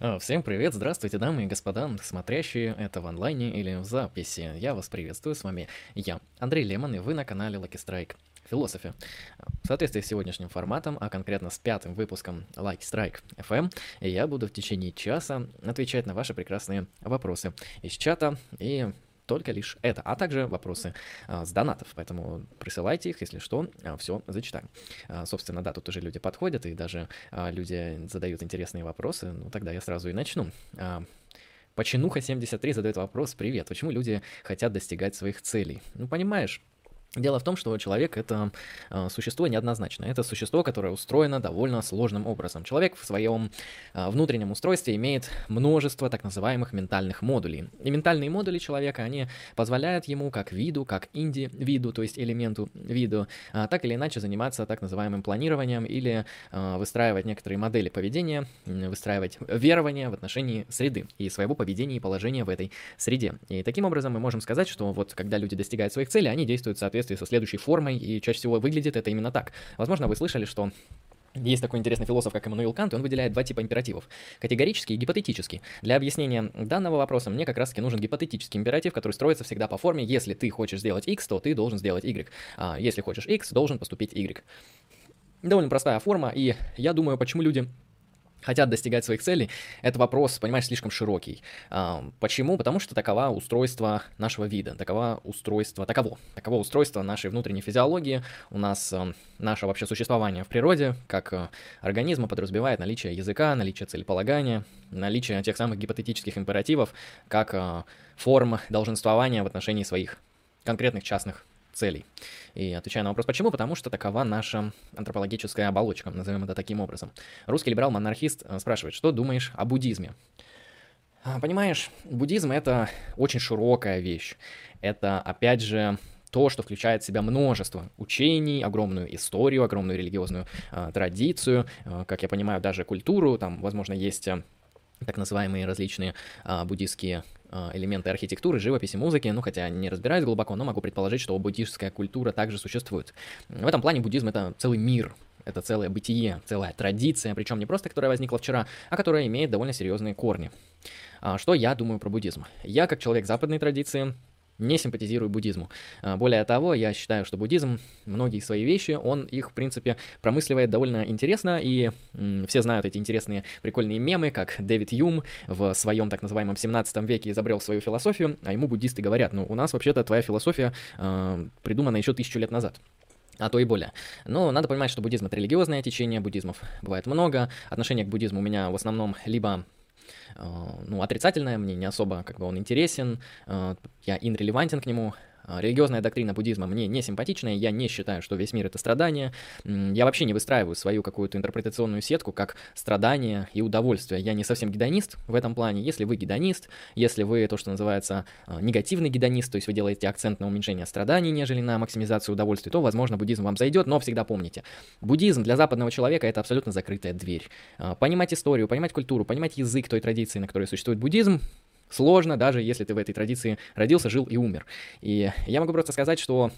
А, Всем привет, здравствуйте, дамы и господа, смотрящие это в онлайне или в записи. Я вас приветствую, с вами я, Андрей Лемон, и вы на канале Lucky Strike Философия. В соответствии с сегодняшним форматом, а конкретно с пятым выпуском Lucky Strike FM, я буду в течение часа отвечать на ваши прекрасные вопросы из чата и только лишь это, а также вопросы а, с донатов, поэтому присылайте их, если что, а, все зачитаем. А, собственно, да, тут уже люди подходят, и даже люди задают интересные вопросы, ну тогда я сразу и начну. А, Починуха 73 задает вопрос, привет, почему люди хотят достигать своих целей? Ну, понимаешь, Дело в том, что человек это э, существо неоднозначное. Это существо, которое устроено довольно сложным образом. Человек в своем э, внутреннем устройстве имеет множество так называемых ментальных модулей. И ментальные модули человека, они позволяют ему как виду, как инди-виду, то есть элементу виду, э, так или иначе заниматься так называемым планированием или выстраивать некоторые модели поведения, выстраивать верования в отношении среды и своего поведения и положения в этой среде. И таким образом мы можем сказать, что вот когда люди достигают своих целей, они действуют соответственно соответствии со следующей формой, и чаще всего выглядит это именно так. Возможно, вы слышали, что есть такой интересный философ, как Эммануил Кант, и он выделяет два типа императивов. Категорический и гипотетический. Для объяснения данного вопроса мне как раз-таки нужен гипотетический императив, который строится всегда по форме «если ты хочешь сделать X, то ты должен сделать Y». А если хочешь X, должен поступить Y. Довольно простая форма, и я думаю, почему люди хотят достигать своих целей, это вопрос, понимаешь, слишком широкий. А, почему? Потому что такова устройство нашего вида, такова устройство, таково, таково устройство нашей внутренней физиологии. У нас а, наше вообще существование в природе, как а, организма, подразумевает наличие языка, наличие целеполагания, наличие тех самых гипотетических императивов, как форм долженствования в отношении своих конкретных частных целей. И отвечаю на вопрос, почему? Потому что такова наша антропологическая оболочка, назовем это таким образом. Русский либерал-монархист э, спрашивает, что думаешь о буддизме? А, понимаешь, буддизм — это очень широкая вещь. Это, опять же, то, что включает в себя множество учений, огромную историю, огромную религиозную э, традицию, э, как я понимаю, даже культуру, там, возможно, есть э, так называемые различные э, буддийские а, элементы архитектуры, живописи, музыки, ну хотя не разбираюсь глубоко, но могу предположить, что буддийская культура также существует. В этом плане буддизм это целый мир, это целое бытие, целая традиция, причем не просто, которая возникла вчера, а которая имеет довольно серьезные корни. А, что я думаю про буддизм? Я, как человек западной традиции, не симпатизирую буддизму. А, более того, я считаю, что буддизм, многие свои вещи, он их, в принципе, промысливает довольно интересно, и все знают эти интересные прикольные мемы, как Дэвид Юм в своем так называемом 17 веке изобрел свою философию, а ему буддисты говорят, ну, у нас вообще-то твоя философия э, придумана еще тысячу лет назад а то и более. Но надо понимать, что буддизм это религиозное течение, буддизмов бывает много. Отношение к буддизму у меня в основном либо ну, отрицательное, мне не особо как бы он интересен, а, я инрелевантен к нему, религиозная доктрина буддизма мне не симпатичная, я не считаю, что весь мир это страдание. Я вообще не выстраиваю свою какую-то интерпретационную сетку как страдание и удовольствие. Я не совсем гедонист в этом плане. Если вы гедонист, если вы то, что называется а, негативный гедонист, то есть вы делаете акцент на уменьшение страданий, нежели на максимизацию удовольствия, то, возможно, буддизм вам зайдет, но всегда помните, буддизм для западного человека это абсолютно закрытая дверь. А, понимать историю, понимать культуру, понимать язык той традиции, на которой существует буддизм, сложно, даже если ты в этой традиции родился, жил и умер. И я могу просто сказать, что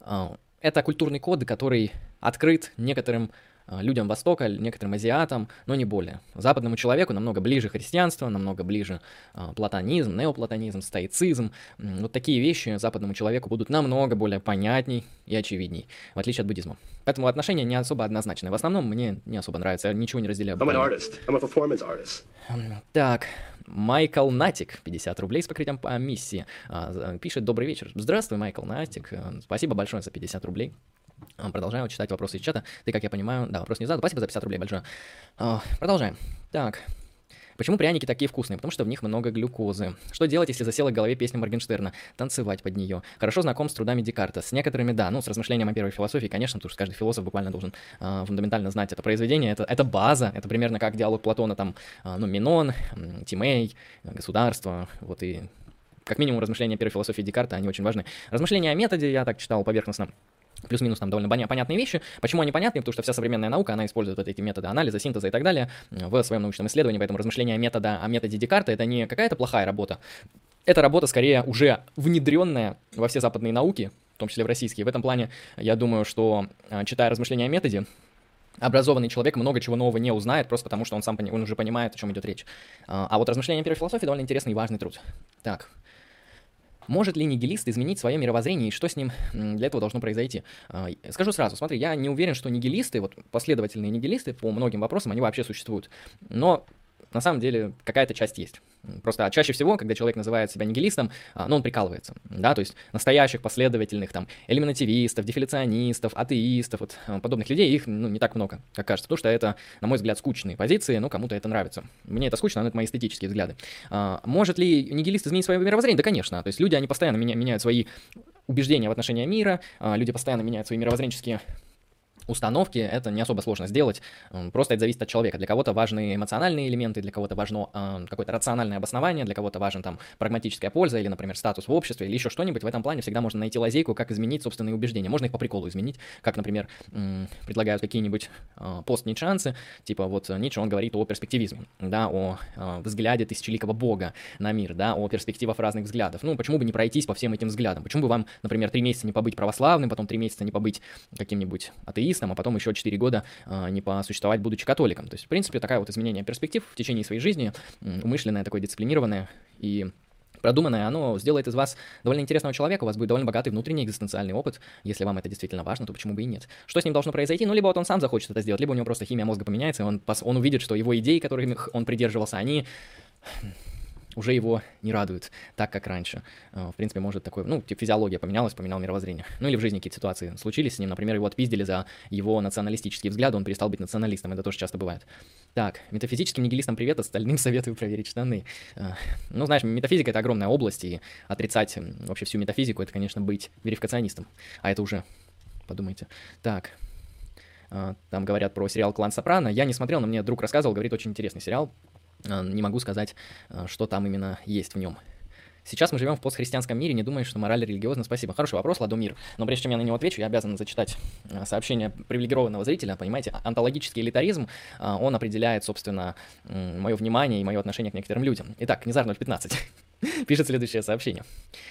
э, это культурный код, который открыт некоторым э, людям Востока, некоторым азиатам, но не более. Западному человеку намного ближе христианство, намного ближе э, платонизм, неоплатонизм, стоицизм. Вот такие вещи западному человеку будут намного более понятней и очевидней, в отличие от буддизма. Поэтому отношения не особо однозначные. В основном мне не особо нравится, я ничего не разделяю. I'm an artist. I'm a performance artist. Так, Майкл Натик, 50 рублей с покрытием комиссии. А, пишет «Добрый вечер». Здравствуй, Майкл Натик. Э, спасибо большое за 50 рублей. А, продолжаем читать вопросы из чата. Ты, как я понимаю, да, вопрос не задал. Спасибо за 50 рублей большое. А, продолжаем. Так, Почему пряники такие вкусные? Потому что в них много глюкозы. Что делать, если засела в голове песня Моргенштерна? Танцевать под нее. Хорошо знаком с трудами Декарта. С некоторыми, да, ну, с размышлением о первой философии, конечно, потому что каждый философ буквально должен э, фундаментально знать это произведение. Это, это база, это примерно как диалог Платона, там, э, ну, Минон, Тимей, государство, вот и как минимум размышления о первой философии Декарта, они очень важны. Размышления о методе, я так читал поверхностно, Плюс-минус там довольно понятные вещи. Почему они понятны? Потому что вся современная наука, она использует вот эти методы анализа, синтеза и так далее в своем научном исследовании, поэтому размышления о, метода, о методе Декарта — это не какая-то плохая работа, это работа скорее уже внедренная во все западные науки, в том числе в российские. В этом плане я думаю, что, а, читая размышления о методе, образованный человек много чего нового не узнает, просто потому что он сам он уже понимает, о чем идет речь. А, а вот размышления первой философии довольно интересный и важный труд. Так. Может ли нигилист изменить свое мировоззрение и что с ним для этого должно произойти? А, скажу сразу, смотри, я не уверен, что нигилисты, вот последовательные нигилисты по многим вопросам, они вообще существуют. Но на самом деле какая-то часть есть. Просто чаще всего, когда человек называет себя нигилистом, а, ну, он прикалывается, да, то есть настоящих последовательных там элиминативистов, дефиляционистов, атеистов, вот а, подобных людей, их, ну, не так много, как кажется, потому что это, на мой взгляд, скучные позиции, но кому-то это нравится. Мне это скучно, но это мои эстетические взгляды. А, может ли нигилист изменить свое мировоззрение? Да, конечно, то есть люди, они постоянно меняют свои убеждения в отношении мира, люди постоянно меняют свои мировоззренческие установки это не особо сложно сделать, просто это зависит от человека. Для кого-то важны эмоциональные элементы, для кого-то важно э, какое-то рациональное обоснование, для кого-то важен там прагматическая польза или, например, статус в обществе или еще что-нибудь. В этом плане всегда можно найти лазейку, как изменить собственные убеждения. Можно их по приколу изменить, как, например, э, предлагают какие-нибудь э, пост-ницшанцы, типа вот Ницше, он говорит о перспективизме, да, о э, взгляде тысячеликого бога на мир, да, о перспективах разных взглядов. Ну, почему бы не пройтись по всем этим взглядам? Почему бы вам, например, три месяца не побыть православным, потом три месяца не побыть каким-нибудь атеистом, атеистом, а потом еще 4 года а, не посуществовать, будучи католиком. То есть, в принципе, такая вот изменение перспектив в течение своей жизни, умышленное, такое дисциплинированное и продуманное, оно сделает из вас довольно интересного человека, у вас будет довольно богатый внутренний экзистенциальный опыт. Если вам это действительно важно, то почему бы и нет? Что с ним должно произойти? Ну, либо вот он сам захочет это сделать, либо у него просто химия мозга поменяется, и он, он увидит, что его идеи, которых он придерживался, они уже его не радуют так, как раньше. Э, в принципе, может такой, ну, типа физиология поменялась, поменял мировоззрение. Ну или в жизни какие-то ситуации случились с ним, например, его отпиздили за его националистические взгляды, он перестал быть националистом, это тоже часто бывает. Так, метафизическим нигилистам привет, остальным советую проверить штаны. Э, ну, знаешь, метафизика — это огромная область, и отрицать вообще всю метафизику — это, конечно, быть верификационистом. А это уже, подумайте. Так, э, там говорят про сериал «Клан Сопрано». Я не смотрел, но мне друг рассказывал, говорит, очень интересный сериал. Э, не могу сказать, э, что там именно есть в нем. Сейчас мы живем в постхристианском мире, не думаешь, что мораль религиозна? Спасибо. Хороший вопрос, Ладомир. Но прежде чем я на него отвечу, я обязан зачитать э, сообщение привилегированного зрителя. Понимаете, онтологический элитаризм, он определяет, собственно, мое внимание и мое отношение к некоторым людям. Итак, Низар 015. Пишет следующее сообщение.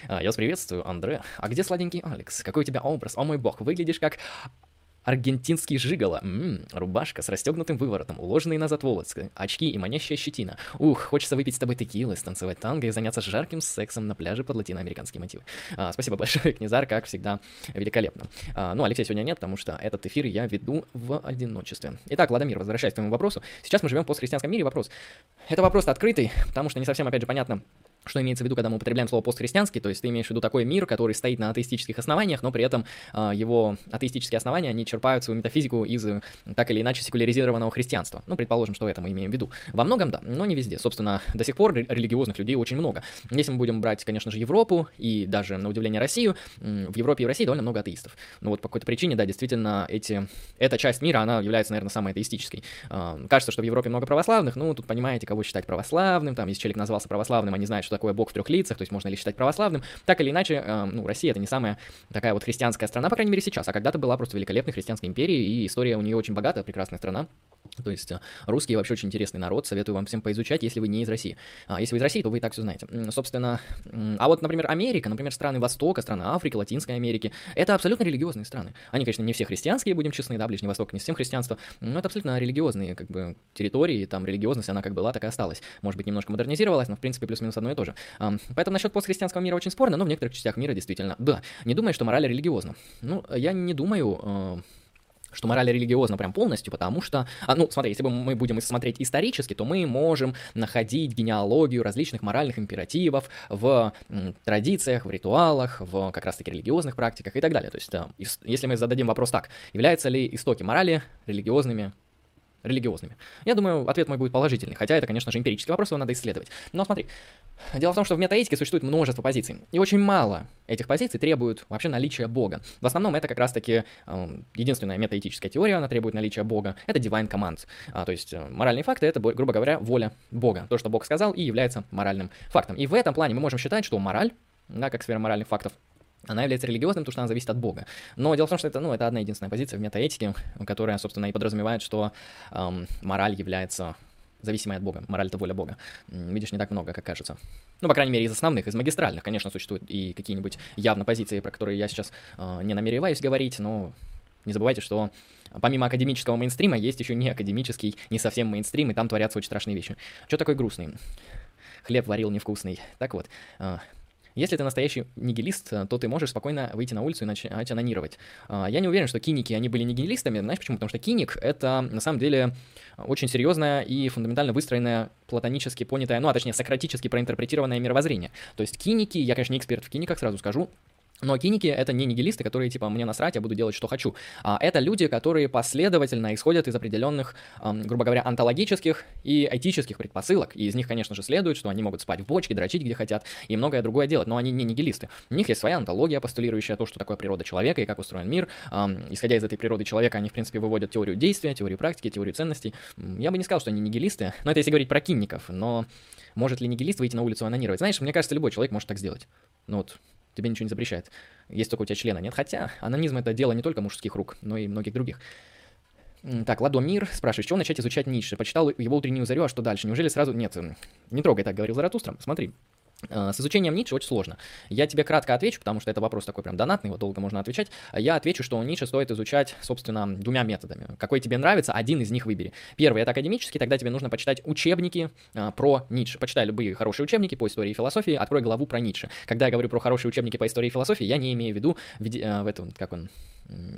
Я вас приветствую, Андре. А где сладенький Алекс? Какой у тебя образ? О мой бог, выглядишь как Аргентинский жигало. Ммм, рубашка с расстегнутым выворотом, уложенные назад волосы, очки и манящая щетина. Ух, хочется выпить с тобой текилы, станцевать танго и заняться жарким сексом на пляже под латиноамериканские мотивы. А, спасибо большое, Князар, как всегда, великолепно. А, ну, Алексея сегодня нет, потому что этот эфир я веду в одиночестве. Итак, Владимир, возвращаясь к твоему вопросу. Сейчас мы живем в постхристианском мире. Вопрос. Это вопрос открытый, потому что не совсем, опять же, понятно, что имеется в виду, когда мы употребляем слово постхристианский, то есть ты имеешь в виду такой мир, который стоит на атеистических основаниях, но при этом э, его атеистические основания, они черпают свою метафизику из так или иначе секуляризированного христианства. Ну, предположим, что это мы имеем в виду. Во многом, да, но не везде. Собственно, до сих пор религиозных людей очень много. Если мы будем брать, конечно же, Европу и даже, на удивление, Россию, в Европе и в России довольно много атеистов. Но вот по какой-то причине, да, действительно, эти, эта часть мира, она является, наверное, самой атеистической. Э, кажется, что в Европе много православных, ну, тут понимаете, кого считать православным, там, если человек назвался православным, они знают, что такое Бог в трех лицах, то есть можно ли считать православным. Так или иначе, э, ну, Россия это не самая такая вот христианская страна, по крайней мере сейчас, а когда-то была просто великолепной христианской империей, и история у нее очень богатая, прекрасная страна. То есть э, русские вообще очень интересный народ, советую вам всем поизучать, если вы не из России. А если вы из России, то вы и так все знаете. Собственно, а вот, например, Америка, например, страны Востока, страны Африки, Латинской Америки, это абсолютно религиозные страны. Они, конечно, не все христианские, будем честны, да, Ближний Восток не всем христианство, но это абсолютно религиозные как бы территории, там религиозность, она как была, так и осталась. Может быть, немножко модернизировалась, но в принципе плюс-минус одно и то же. Поэтому насчет постхристианского мира очень спорно, но в некоторых частях мира действительно, да, не думаю, что мораль религиозна. Ну, я не думаю, э, что мораль религиозна прям полностью, потому что, а, ну, смотри, если бы мы будем смотреть исторически, то мы можем находить генеалогию различных моральных императивов в традициях, в ритуалах, в как раз-таки религиозных практиках и так далее. То есть, если мы зададим вопрос так, являются ли истоки морали религиозными религиозными? Я думаю, ответ мой будет положительный, хотя это, конечно же, эмпирический вопрос, его надо исследовать. Но смотри, дело в том, что в метаэтике существует множество позиций, и очень мало этих позиций требуют вообще наличия Бога. В основном это как раз-таки э, единственная метаэтическая теория, она требует наличия Бога, это divine command, а, то есть э, моральные факты это, грубо говоря, воля Бога, то, что Бог сказал и является моральным фактом. И в этом плане мы можем считать, что мораль, да, как сфера моральных фактов, она является религиозной, потому что она зависит от Бога. Но дело в том, что это, ну, это одна единственная позиция в метаэтике, которая, собственно, и подразумевает, что эм, мораль является зависимой от Бога. Мораль — это воля Бога. Видишь, не так много, как кажется. Ну, по крайней мере, из основных, из магистральных, конечно, существуют и какие-нибудь явно позиции, про которые я сейчас э, не намереваюсь говорить, но Не забывайте, что помимо академического мейнстрима есть еще не академический, не совсем мейнстрим, и там творятся очень страшные вещи. Что такое грустный? Хлеб варил невкусный. Так вот, а, если ты настоящий нигилист, то ты можешь спокойно выйти на улицу и начать анонировать. А, я не уверен, что киники, они были нигилистами. Знаешь почему? Потому что киник — это, на самом деле, очень серьезное и фундаментально выстроенное, платонически понятое, ну, а точнее, сократически проинтерпретированное мировоззрение. То есть киники, я, конечно, не эксперт в киниках, сразу скажу, но киники — это не нигилисты, которые, типа, мне насрать, я буду делать, что хочу. А это люди, которые последовательно исходят из определенных, эм, грубо говоря, онтологических и этических предпосылок. И из них, конечно же, следует, что они могут спать в бочке, дрочить где хотят и многое другое делать. Но они не нигилисты. У них есть своя онтология, постулирующая то, что такое природа человека и как устроен мир. Эм, исходя из этой природы человека, они, в принципе, выводят теорию действия, теорию практики, теорию ценностей. Я бы не сказал, что они нигилисты, но это если говорить про кинников. Но может ли нигилист выйти на улицу и анонировать? Знаешь, мне кажется, любой человек может так сделать. Ну вот, тебе ничего не запрещает. Есть только у тебя члена нет. Хотя анонизм это дело не только мужских рук, но и многих других. Так, Ладомир спрашивает, с чего начать изучать Ницше? Почитал его утреннюю зарю, а что дальше? Неужели сразу... Нет, не трогай так, говорил Заратустра. Смотри, с изучением Ницше очень сложно. Я тебе кратко отвечу, потому что это вопрос такой прям донатный, его долго можно отвечать. Я отвечу, что Ницше стоит изучать, собственно, двумя методами. Какой тебе нравится, один из них выбери. Первый — это академический, тогда тебе нужно почитать учебники а, про Ницше. Почитай любые хорошие учебники по истории и философии, открой главу про Ницше. Когда я говорю про хорошие учебники по истории и философии, я не имею в виду в, э, в этом, как он,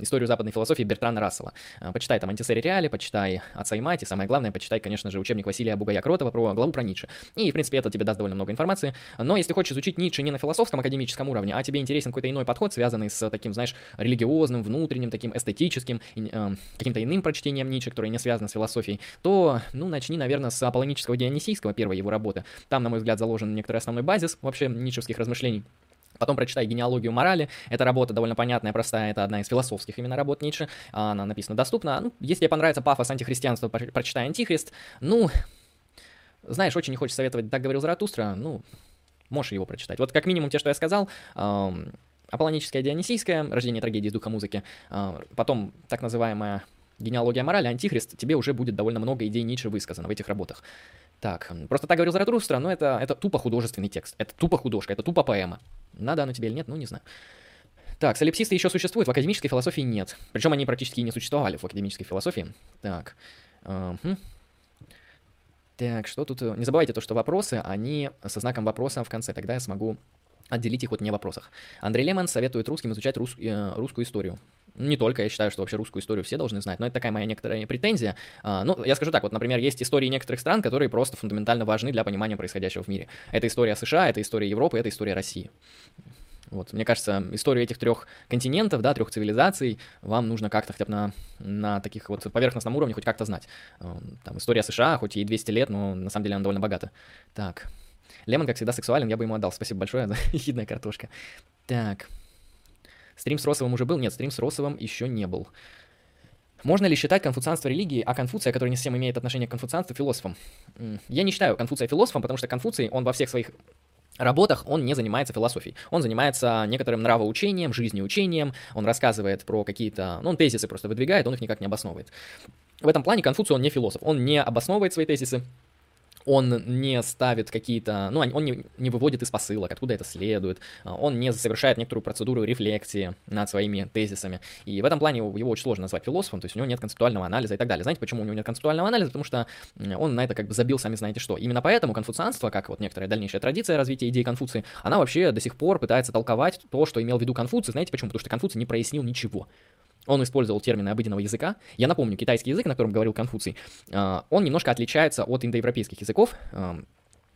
историю западной философии Бертрана Рассела. А, почитай там «Антисери Реали», почитай «Отца и мать», и самое главное, почитай, конечно же, учебник Василия Бугая-Кротова про главу про Ницше. И, в принципе, это тебе даст довольно много информации. Но если хочешь изучить Ницше не на философском академическом уровне, а тебе интересен какой-то иной подход, связанный с таким, знаешь, религиозным, внутренним, таким эстетическим, э, каким-то иным прочтением Ницше, которое не связано с философией, то, ну, начни, наверное, с Аполлонического Дионисийского, первой его работы. Там, на мой взгляд, заложен некоторый основной базис вообще ницшевских размышлений. Потом прочитай «Генеалогию морали». Эта работа довольно понятная, простая. Это одна из философских именно работ Ницше. Она написана доступно. Ну, если тебе понравится пафос антихристианства, прочитай «Антихрист». Ну, знаешь, очень не хочешь советовать «Так говорил Заратустра». Ну, можешь его прочитать. Вот как минимум те, что я сказал, эм, Аполлоническая Дионисийская, рождение трагедии из духа музыки, э, потом так называемая генеалогия морали, антихрист, тебе уже будет довольно много идей Ницше высказано в этих работах. Так, просто так говорил Заратустра, но это, это тупо художественный текст, это тупо художка, это тупо поэма. Надо оно тебе или нет, ну не знаю. Так, солипсисты еще существуют, в академической философии нет. Причем они практически не существовали в академической философии. Так. Uh-huh. Так, что тут? Не забывайте то, что вопросы, они со знаком вопроса в конце, тогда я смогу отделить их от не вопросах. Андрей Лемон советует русским изучать рус, э, русскую историю. Не только, я считаю, что вообще русскую историю все должны знать, но это такая моя некоторая претензия. А, ну, я скажу так, вот, например, есть истории некоторых стран, которые просто фундаментально важны для понимания происходящего в мире. Это история США, это история Европы, это история России. Вот, мне кажется, историю этих трех континентов, да, трех цивилизаций вам нужно как-то хотя бы на, на таких вот поверхностном уровне хоть как-то знать. Эм, там история США, хоть и 200 лет, но на самом деле она довольно богата. Так, Лемон, как всегда, сексуален, я бы ему отдал. Спасибо большое за ехидная картошка. Так, Стрим с Росовым уже был? Нет, стрим с Росовым еще не был. Можно ли считать конфуцианство религии, а Конфуция, который не совсем имеет отношение к конфуцианству, философом? Я не считаю Конфуция философом, потому что Конфуций, он во всех своих работах он не занимается философией. Он занимается некоторым нравоучением, жизнеучением, он рассказывает про какие-то... Ну, он тезисы просто выдвигает, он их никак не обосновывает. В этом плане Конфуций, он не философ. Он не обосновывает свои тезисы, он не ставит какие-то, ну, он не, не выводит из посылок, откуда это следует, а, он не совершает некоторую процедуру рефлексии над своими тезисами. И в этом плане его очень сложно назвать философом, то есть у него нет концептуального анализа и так далее. Знаете, почему у него нет концептуального анализа? Потому что он на это как бы забил сами знаете что. Именно поэтому конфуцианство, как вот некоторая дальнейшая традиция развития идей Конфуции, она вообще до сих пор пытается толковать то, что имел в виду Конфуций. Знаете почему? Потому что Конфуций не прояснил ничего. Он использовал термины обыденного языка. Я напомню, китайский язык, на котором говорил Конфуций, а, он немножко отличается от индоевропейских языков а,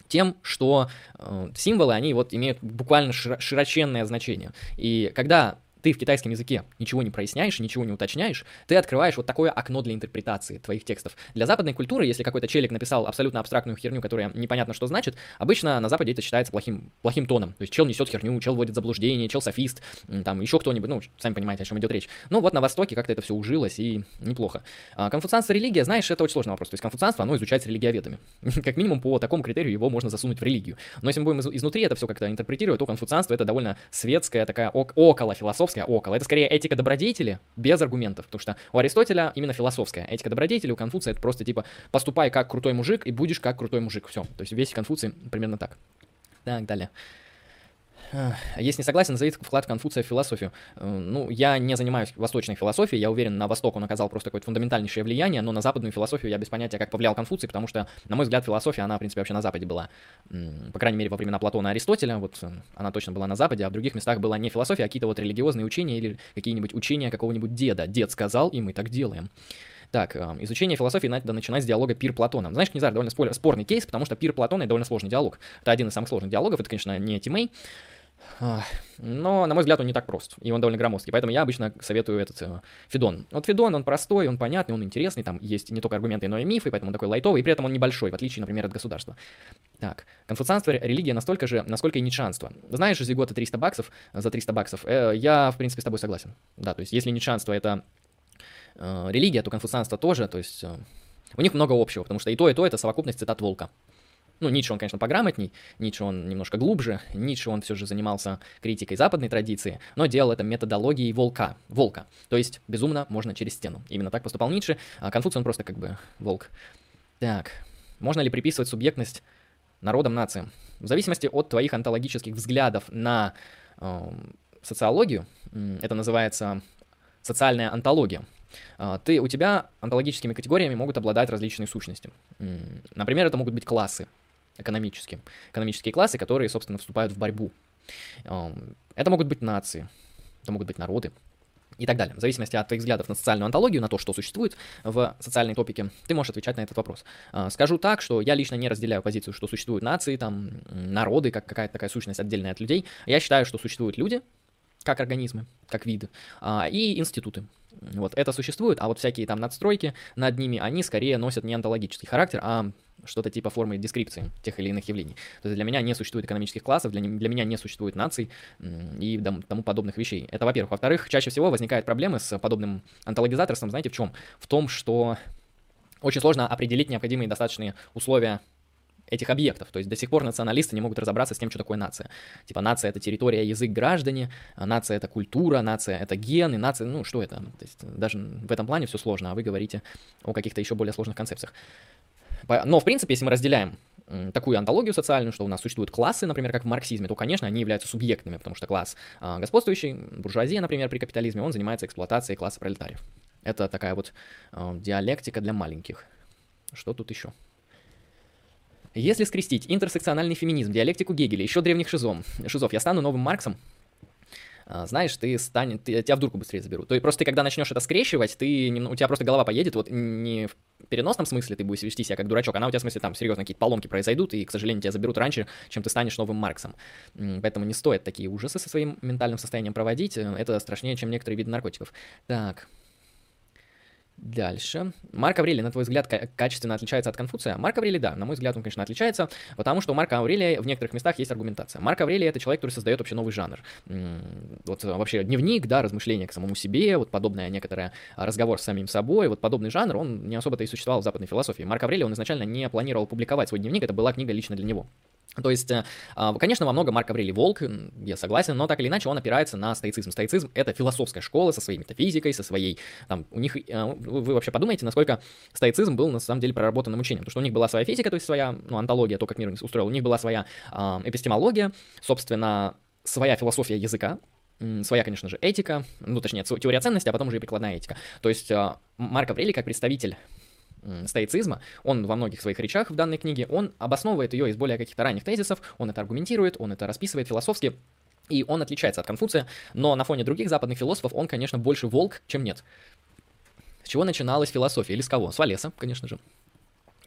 тем, что а, символы, они вот имеют буквально широченное значение. И когда ты в китайском языке ничего не проясняешь, ничего не уточняешь, ты открываешь вот такое окно для интерпретации твоих текстов. Для западной культуры, если какой-то челик написал абсолютно абстрактную херню, которая непонятно что значит, обычно на Западе это считается плохим, плохим тоном. То есть чел несет херню, чел вводит заблуждение, чел софист, там еще кто-нибудь, ну, сами понимаете, о чем идет речь. Ну вот на Востоке как-то это все ужилось и неплохо. А конфуцианство религия, знаешь, это очень сложный вопрос. То есть конфуцианство, оно изучается религиоведами. как минимум по такому критерию его можно засунуть в религию. Но если мы будем изнутри это все как-то интерпретировать, то конфуцианство это довольно светская такая около философская, около. Это скорее этика добродетели без аргументов, потому что у Аристотеля именно философская этика добродетели, у Конфуция это просто типа поступай как крутой мужик и будешь как крутой мужик, все. То есть весь Конфуций примерно так. Так, далее. Если не согласен, назовите вклад Конфуция в философию. Э, ну, я не занимаюсь восточной философией, я уверен, на Восток он оказал просто какое-то фундаментальнейшее влияние, но на западную философию я без понятия, как повлиял Конфуций, потому что, на мой взгляд, философия, она, в принципе, вообще на Западе была. По крайней мере, во времена Платона и Аристотеля, вот э, она точно была на Западе, а в других местах была не философия, а какие-то вот религиозные учения или какие-нибудь учения какого-нибудь деда. Дед сказал, и мы так делаем. Так, э, изучение философии надо начинать с диалога Пир Платона. Знаешь, знаю, довольно спорный кейс, потому что Пир Платона это довольно сложный диалог. Это один из самых сложных диалогов, это, конечно, не Тимей, но, на мой взгляд, он не так прост, и он довольно громоздкий, поэтому я обычно советую этот э, Федон. Вот Федон, он простой, он понятный, он интересный, там есть не только аргументы, но и мифы, поэтому он такой лайтовый, и при этом он небольшой, в отличие, например, от государства. Так, конфуцианство, религия настолько же, насколько и ницшанство. Знаешь, Зигота 300 баксов за 300 баксов, э, я, в принципе, с тобой согласен. Да, то есть если ницшанство это э, религия, то конфуцианство тоже, то есть... Э, у них много общего, потому что и то, и то это совокупность цитат Волка. Ну, Ницше, он, конечно, пограмотней, Ницше, он немножко глубже, Ницше, он все же занимался критикой западной традиции, но делал это методологией волка, волка, то есть безумно можно через стену. Именно так поступал Ницше, а Конфуций, он просто как бы волк. Так, можно ли приписывать субъектность народам, нациям? В зависимости от твоих онтологических взглядов на э, социологию, это называется социальная онтология, а, ты, у тебя онтологическими категориями могут обладать различные сущности. Например, это могут быть классы экономические. Экономические классы, которые, собственно, вступают в борьбу. Это могут быть нации, это могут быть народы и так далее. В зависимости от твоих взглядов на социальную антологию, на то, что существует в социальной топике, ты можешь отвечать на этот вопрос. А, скажу так, что я лично не разделяю позицию, что существуют нации, там, народы, как какая-то такая сущность отдельная от людей. Я считаю, что существуют люди, как организмы, как виды, а, и институты. Вот это существует, а вот всякие там надстройки над ними, они скорее носят не онтологический характер, а что-то типа формы дескрипции тех или иных явлений. То есть для меня не существует экономических классов, для, для меня не существует наций и тому подобных вещей. Это во-первых. Во-вторых, чаще всего возникают проблемы с подобным антологизаторством, знаете, в чем? В том, что очень сложно определить необходимые достаточные условия этих объектов. То есть до сих пор националисты не могут разобраться с тем, что такое нация. Типа нация это территория, язык, граждане, а нация это культура, нация это гены, нация, ну что это? То есть даже в этом плане все сложно, а вы говорите о каких-то еще более сложных концепциях. Но, в принципе, если мы разделяем такую антологию социальную, что у нас существуют классы, например, как в марксизме, то, конечно, они являются субъектными, потому что класс э, господствующий, буржуазия, например, при капитализме, он занимается эксплуатацией класса пролетариев. Это такая вот э, диалектика для маленьких. Что тут еще? Если скрестить интерсекциональный феминизм, диалектику Гегеля, еще древних шизом, шизов, я стану новым Марксом, а, знаешь, ты станет, ты, тебя в дурку быстрее заберут. То есть просто ты, когда начнешь это скрещивать, ты, у тебя просто голова поедет, вот не в переносном смысле ты будешь вести себя как дурачок, она у тебя в смысле там серьезно какие-то поломки произойдут, и, к сожалению, тебя заберут раньше, чем ты станешь новым Марксом. Поэтому не стоит такие ужасы со своим ментальным состоянием проводить, это страшнее, чем некоторые виды наркотиков. Так, Дальше. Марк Аврелий, на твой взгляд, качественно отличается от Конфуция? Марк Аврелий, да, на мой взгляд, он, конечно, отличается, потому что у Марка Аврелия в некоторых местах есть аргументация. Марк Аврелий — это человек, который создает вообще новый жанр. Вот вообще дневник, да, размышления к самому себе, вот подобное некоторое разговор с самим собой, вот подобный жанр, он не особо-то и существовал в западной философии. Марк Аврелий, он изначально не планировал публиковать свой дневник, это была книга лично для него. То есть, э, а, конечно, во многом Марк Аврелий Волк, я согласен, но так или иначе он опирается на стоицизм. Стоицизм — это философская школа со своей метафизикой, со своей, там, у них, э, вы вообще подумайте, насколько стоицизм был на самом деле проработанным учением, потому что у них была своя физика, то есть своя, ну, антология, то, как мир устроил, у них была своя э, эпистемология, собственно, своя философия языка, своя, конечно же, этика, ну, точнее, теория ценности, а потом уже и прикладная этика. То есть Марк Аврелий, как представитель стоицизма, он во многих своих речах в данной книге, он обосновывает ее из более каких-то ранних тезисов, он это аргументирует, он это расписывает философски, и он отличается от Конфуция, но на фоне других западных философов он, конечно, больше волк, чем нет. С чего начиналась философия? Или с кого? С Валеса, конечно же.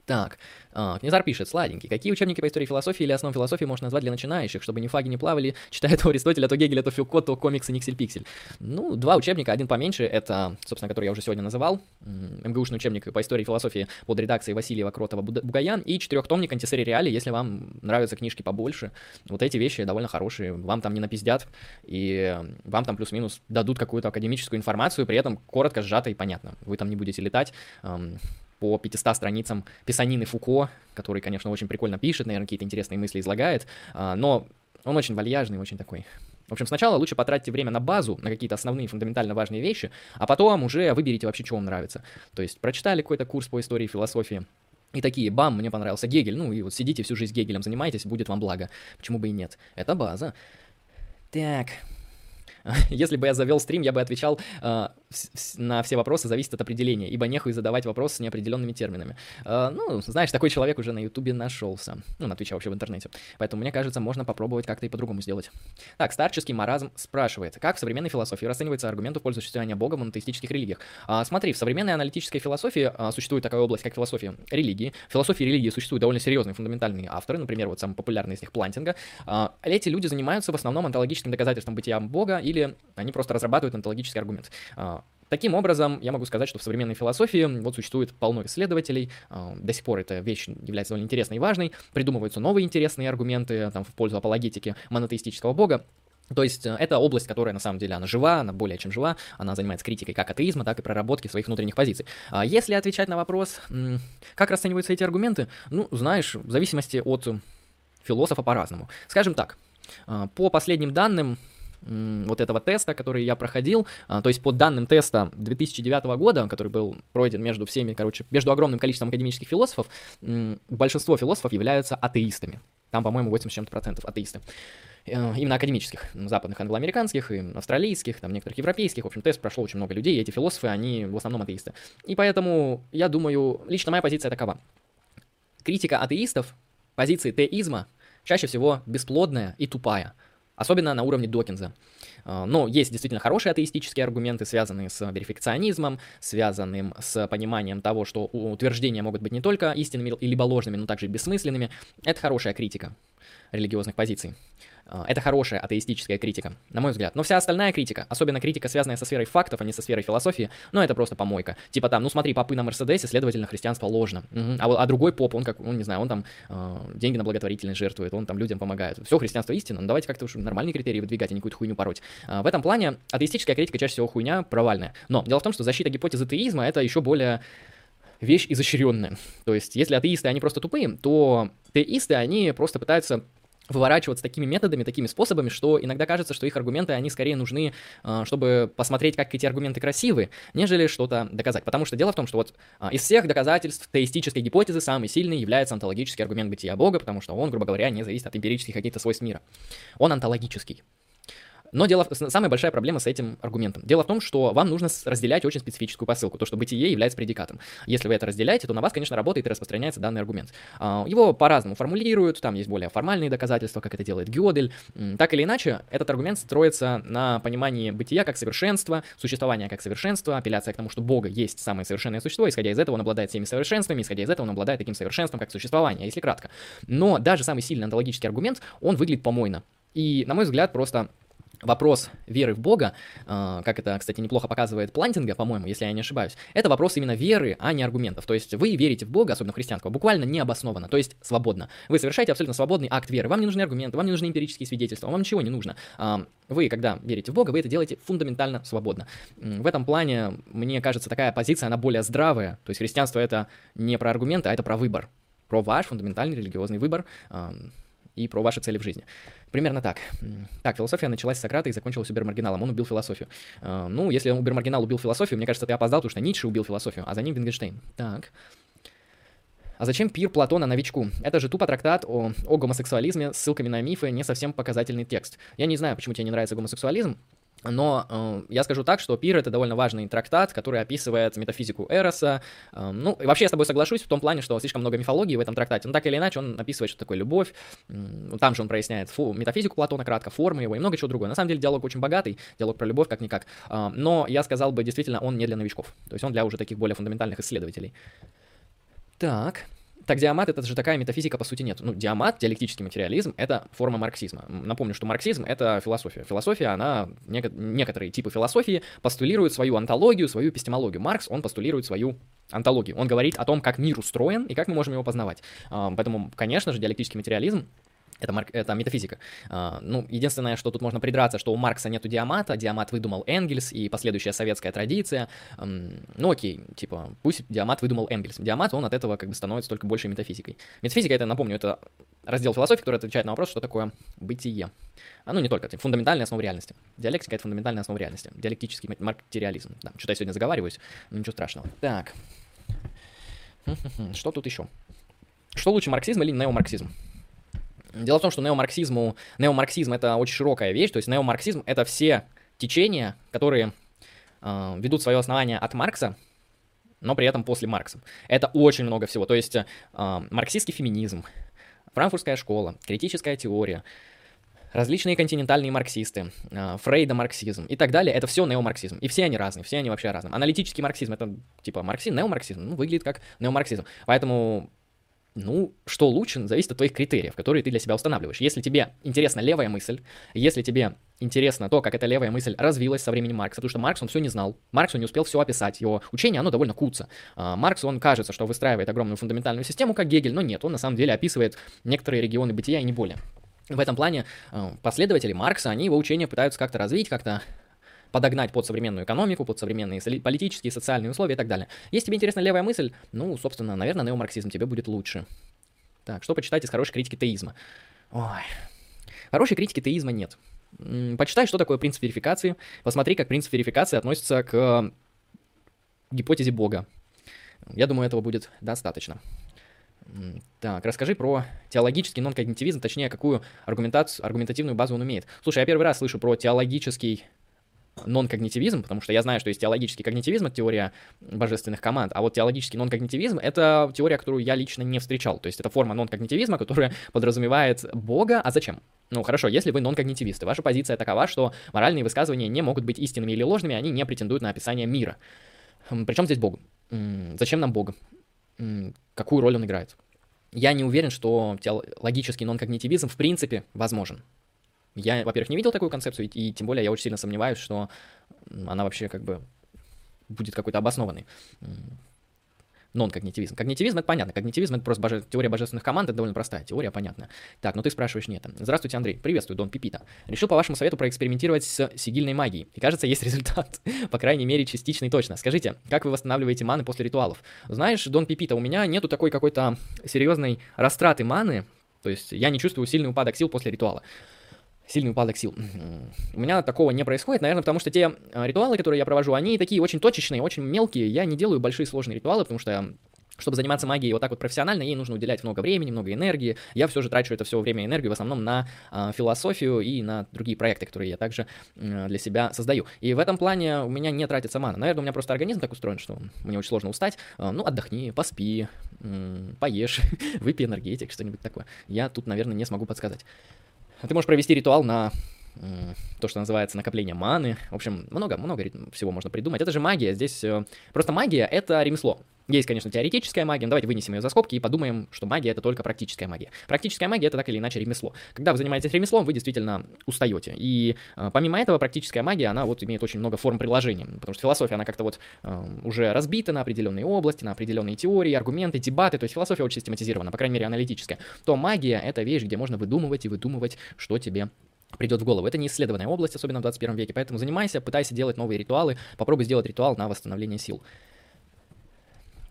Так, а, пишет, сладенький. Какие учебники по истории философии или основ философии можно назвать для начинающих, чтобы ни фаги не плавали, читая то Аристотеля, то Гегеля, то Фюко, то комиксы Никсель-Пиксель? Ну, два учебника, один поменьше, это, собственно, который я уже сегодня называл, МГУшный учебник по истории философии под редакцией Васильева, Кротова, Бугаян, и четырехтомник антисерии реали, если вам нравятся книжки побольше. Вот эти вещи довольно хорошие, вам там не напиздят, и вам там плюс-минус дадут какую-то академическую информацию, при этом коротко, сжато и понятно. Вы там не будете летать, по 500 страницам писанины Фуко, который, конечно, очень прикольно пишет, наверное, какие-то интересные мысли излагает, а, но он очень вальяжный, очень такой в общем, сначала лучше потратьте время на базу, на какие-то основные фундаментально важные вещи, а потом уже выберите вообще, что вам нравится. То есть прочитали какой-то курс по истории философии, и такие, бам, мне понравился Гегель, ну и вот сидите всю жизнь Гегелем занимаетесь, будет вам благо. Почему бы и нет? Это база. Так, Если бы я завел стрим, я бы отвечал э, на все вопросы, зависит от определения, ибо нехуй задавать вопросы с неопределенными терминами. Э, ну, знаешь, такой человек уже на Ютубе нашелся. Ну, на Твиче вообще в интернете. Поэтому, мне кажется, можно попробовать как-то и по-другому сделать. Так, старческий маразм спрашивает, как в современной философии расценивается аргумент в пользу существования Бога в монотеистических религиях? А, смотри, в современной аналитической философии а, существует такая область, как философия религии. В философии религии существуют довольно серьезные фундаментальные авторы, например, вот самый популярный из них Плантинга. А, эти люди занимаются в основном онтологическим доказательством бытия Бога или они просто разрабатывают онтологический аргумент. А, таким образом, я могу сказать, что в современной философии вот существует полно исследователей, а, до сих пор эта вещь является довольно интересной и важной, придумываются новые интересные аргументы там, в пользу апологетики монотеистического бога, то есть э, это область, которая на самом деле она жива, она более чем жива, она занимается критикой как атеизма, так и проработки своих внутренних позиций. А если отвечать на вопрос, как расцениваются эти аргументы, ну, знаешь, в зависимости от философа по-разному. Скажем так, по последним данным, вот этого теста, который я проходил, а, то есть по данным теста 2009 года, который был пройден между всеми, короче, между огромным количеством академических философов, большинство философов являются атеистами. Там, по-моему, 80 чем-то процентов атеисты. Э, именно академических, западных англоамериканских, и австралийских, там некоторых европейских. В общем, тест прошел очень много людей, и эти философы, они в основном атеисты. И поэтому, я думаю, лично моя позиция такова. Критика атеистов, позиции теизма, чаще всего бесплодная и тупая – особенно на уровне Докинза. А, но есть действительно хорошие атеистические аргументы, связанные с верификционизмом, связанным с пониманием того, что утверждения могут быть не только истинными либо ложными, но также и бессмысленными. Это хорошая критика религиозных позиций. А, это хорошая атеистическая критика, на мой взгляд. Но вся остальная критика, особенно критика, связанная со сферой фактов, а не со сферой философии, ну это просто помойка. Типа там, ну смотри, попы на Мерседесе, следовательно, христианство ложно. Угу. А, а другой поп, он как, он не знаю, он там э, деньги на благотворительность жертвует, он там людям помогает. Все, христианство истина, ну давайте как-то уж нормальные критерии выдвигать, а не какую-то хуйню пороть. А, в этом плане атеистическая критика чаще всего хуйня провальная. Но дело в том, что защита гипотезы теизма это еще более вещь изощренная. То есть, если атеисты, они просто тупые, то теисты, они просто пытаются выворачиваться такими методами, такими способами, что иногда кажется, что их аргументы, они скорее нужны, а, чтобы посмотреть, как эти аргументы красивы, нежели что-то доказать. Потому что дело в том, что вот а, из всех доказательств теистической гипотезы самый сильный является онтологический аргумент бытия Бога, потому что он, грубо говоря, не зависит от эмпирических каких-то свойств мира. Он онтологический. Но дело, самая большая проблема с этим аргументом. Дело в том, что вам нужно разделять очень специфическую посылку, то, что бытие является предикатом. Если вы это разделяете, то на вас, конечно, работает и распространяется данный аргумент. А, его по-разному формулируют, там есть более формальные доказательства, как это делает Гёдель. Так или иначе, этот аргумент строится на понимании бытия как совершенства, существования как совершенства, апелляция к тому, что Бога есть самое совершенное существо, исходя из этого он обладает всеми совершенствами, исходя из этого он обладает таким совершенством, как существование, если кратко. Но даже самый сильный онтологический аргумент, он выглядит помойно. И, на мой взгляд, просто вопрос веры в Бога, э, как это, кстати, неплохо показывает Плантинга, по-моему, если я не ошибаюсь, это вопрос именно веры, а не аргументов. То есть вы верите в Бога, особенно в христианского, буквально необоснованно, то есть свободно. Вы совершаете абсолютно свободный акт веры. Вам не нужны аргументы, вам не нужны эмпирические свидетельства, вам ничего не нужно. Э, вы, когда верите в Бога, вы это делаете фундаментально свободно. В этом плане, мне кажется, такая позиция, она более здравая. То есть христианство это не про аргументы, а это про выбор. Про ваш фундаментальный религиозный выбор и про ваши цели в жизни. Примерно так. Так, философия началась с Сократа и закончилась убер-маргиналом. Он убил философию. Uh, ну, если убер-маргинал убил философию, мне кажется, ты опоздал, потому что Ницше убил философию, а за ним Вингенштейн. Так. А зачем пир Платона новичку? Это же тупо трактат о, о гомосексуализме с ссылками на мифы, не совсем показательный текст. Я не знаю, почему тебе не нравится гомосексуализм, но э, я скажу так, что Пир это довольно важный трактат, который описывает метафизику Эроса. Э, ну, и вообще я с тобой соглашусь в том плане, что слишком много мифологии в этом трактате. Но так или иначе он описывает, что такое любовь. Там же он проясняет фу, метафизику Платона кратко, формы его и много чего другого. На самом деле диалог очень богатый, диалог про любовь как-никак. Э, но я сказал бы, действительно, он не для новичков. То есть он для уже таких более фундаментальных исследователей. Так, так диамат это же такая метафизика по сути нет. Ну, диамат, диалектический материализм — это форма марксизма. Напомню, что марксизм — это философия. Философия, она, неко- некоторые типы философии постулируют свою антологию, свою эпистемологию. Маркс, он постулирует свою антологию. Он говорит о том, как мир устроен и как мы можем его познавать. Поэтому, конечно же, диалектический материализм это, марк, это метафизика. Uh, ну, единственное, что тут можно придраться, что у Маркса нету диамата, диамат выдумал Энгельс и последующая советская традиция. Ну окей, типа, пусть диамат выдумал Энгельс. Диамат, он от этого как бы становится только большей метафизикой. Метафизика, это, напомню, это раздел философии, который отвечает на вопрос, что такое бытие. А ну не только, это фундаментальная основа реальности. Диалектика — это фундаментальная основа реальности. Диалектический материализм. Да, что-то я сегодня заговариваюсь, ничего страшного. Так. Что тут еще? Что лучше, марксизм или неомарксизм? Дело в том, что неомарксизму, неомарксизм это очень широкая вещь, то есть неомарксизм это все течения, которые э, ведут свое основание от Маркса, но при этом после Маркса. Это очень много всего. То есть э, марксистский феминизм, франкфуртская школа, критическая теория, различные континентальные марксисты, э, Фрейда марксизм и так далее, это все неомарксизм. И все они разные, все они вообще разные. Аналитический марксизм это типа марксизм, неомарксизм, ну, выглядит как неомарксизм. Поэтому ну, что лучше, зависит от твоих критериев, которые ты для себя устанавливаешь. Если тебе интересна левая мысль, если тебе интересно то, как эта левая мысль развилась со времени Маркса, потому что Маркс, он все не знал, Маркс, он не успел все описать, его учение, оно довольно куца. А, Маркс, он кажется, что выстраивает огромную фундаментальную систему, как Гегель, но нет, он на самом деле описывает некоторые регионы бытия и не более. В этом плане а, последователи Маркса, они его учение пытаются как-то развить, как-то подогнать под современную экономику, под современные политические, социальные условия и так далее. Если тебе интересна левая мысль, ну, собственно, наверное, неомарксизм тебе будет лучше. Так, что почитать из хорошей критики теизма? Ой, хорошей критики теизма нет. Почитай, что такое принцип верификации, посмотри, как принцип верификации относится к гипотезе Бога. Я думаю, этого будет достаточно. Так, расскажи про теологический нон-когнитивизм, точнее, какую аргументацию, аргументативную базу он имеет. Слушай, я первый раз слышу про теологический нон-когнитивизм, потому что я знаю, что есть теологический когнитивизм, это теория божественных команд, а вот теологический нон-когнитивизм — это теория, которую я лично не встречал. То есть это форма нон-когнитивизма, которая подразумевает Бога. А зачем? Ну хорошо, если вы нон-когнитивисты, ваша позиция такова, что моральные высказывания не могут быть истинными или ложными, они не претендуют на описание мира. Причем здесь Бог? Зачем нам Бог? Какую роль он играет? Я не уверен, что теологический нон-когнитивизм в принципе возможен. Я, во-первых, не видел такую концепцию, и, и тем более я очень сильно сомневаюсь, что она вообще как бы будет какой-то обоснованной. Нон-когнитивизм. Когнитивизм — это понятно. Когнитивизм — это просто боже... теория божественных команд, это довольно простая теория, понятная. Так, но ты спрашиваешь нет. Здравствуйте, Андрей. Приветствую, Дон Пипита. Решил по вашему совету проэкспериментировать с сигильной магией. И кажется, есть результат. по крайней мере, частичный точно. Скажите, как вы восстанавливаете маны после ритуалов? Знаешь, Дон Пипита, у меня нету такой какой-то серьезной растраты маны, то есть я не чувствую сильный упадок сил после ритуала сильный упадок сил. У меня такого не происходит, наверное, потому что те а, ритуалы, которые я провожу, они такие очень точечные, очень мелкие. Я не делаю большие сложные ритуалы, потому что чтобы заниматься магией вот так вот профессионально, ей нужно уделять много времени, много энергии. Я все же трачу это все время и энергию в основном на э, философию и на другие проекты, которые я также э, для себя создаю. И в этом плане у меня не тратится мана. Наверное, у меня просто организм так устроен, что мне очень сложно устать. Э, ну, отдохни, поспи, э, поешь, выпей энергетик, что-нибудь такое. Я тут, наверное, не смогу подсказать. Ты можешь провести ритуал на то, что называется накопление маны. В общем, много-много всего можно придумать. Это же магия. Здесь э, просто магия — это ремесло. Есть, конечно, теоретическая магия, но давайте вынесем ее за скобки и подумаем, что магия — это только практическая магия. Практическая магия — это так или иначе ремесло. Когда вы занимаетесь ремеслом, вы действительно устаете. И э, помимо этого, практическая магия, она вот имеет очень много форм приложения, потому что философия, она как-то вот э, уже разбита на определенные области, на определенные теории, аргументы, дебаты, то есть философия очень систематизирована, по крайней мере, аналитическая. То магия — это вещь, где можно выдумывать и выдумывать, что тебе придет в голову. Это не исследованная область, особенно в 21 веке, поэтому занимайся, пытайся делать новые ритуалы, попробуй сделать ритуал на восстановление сил.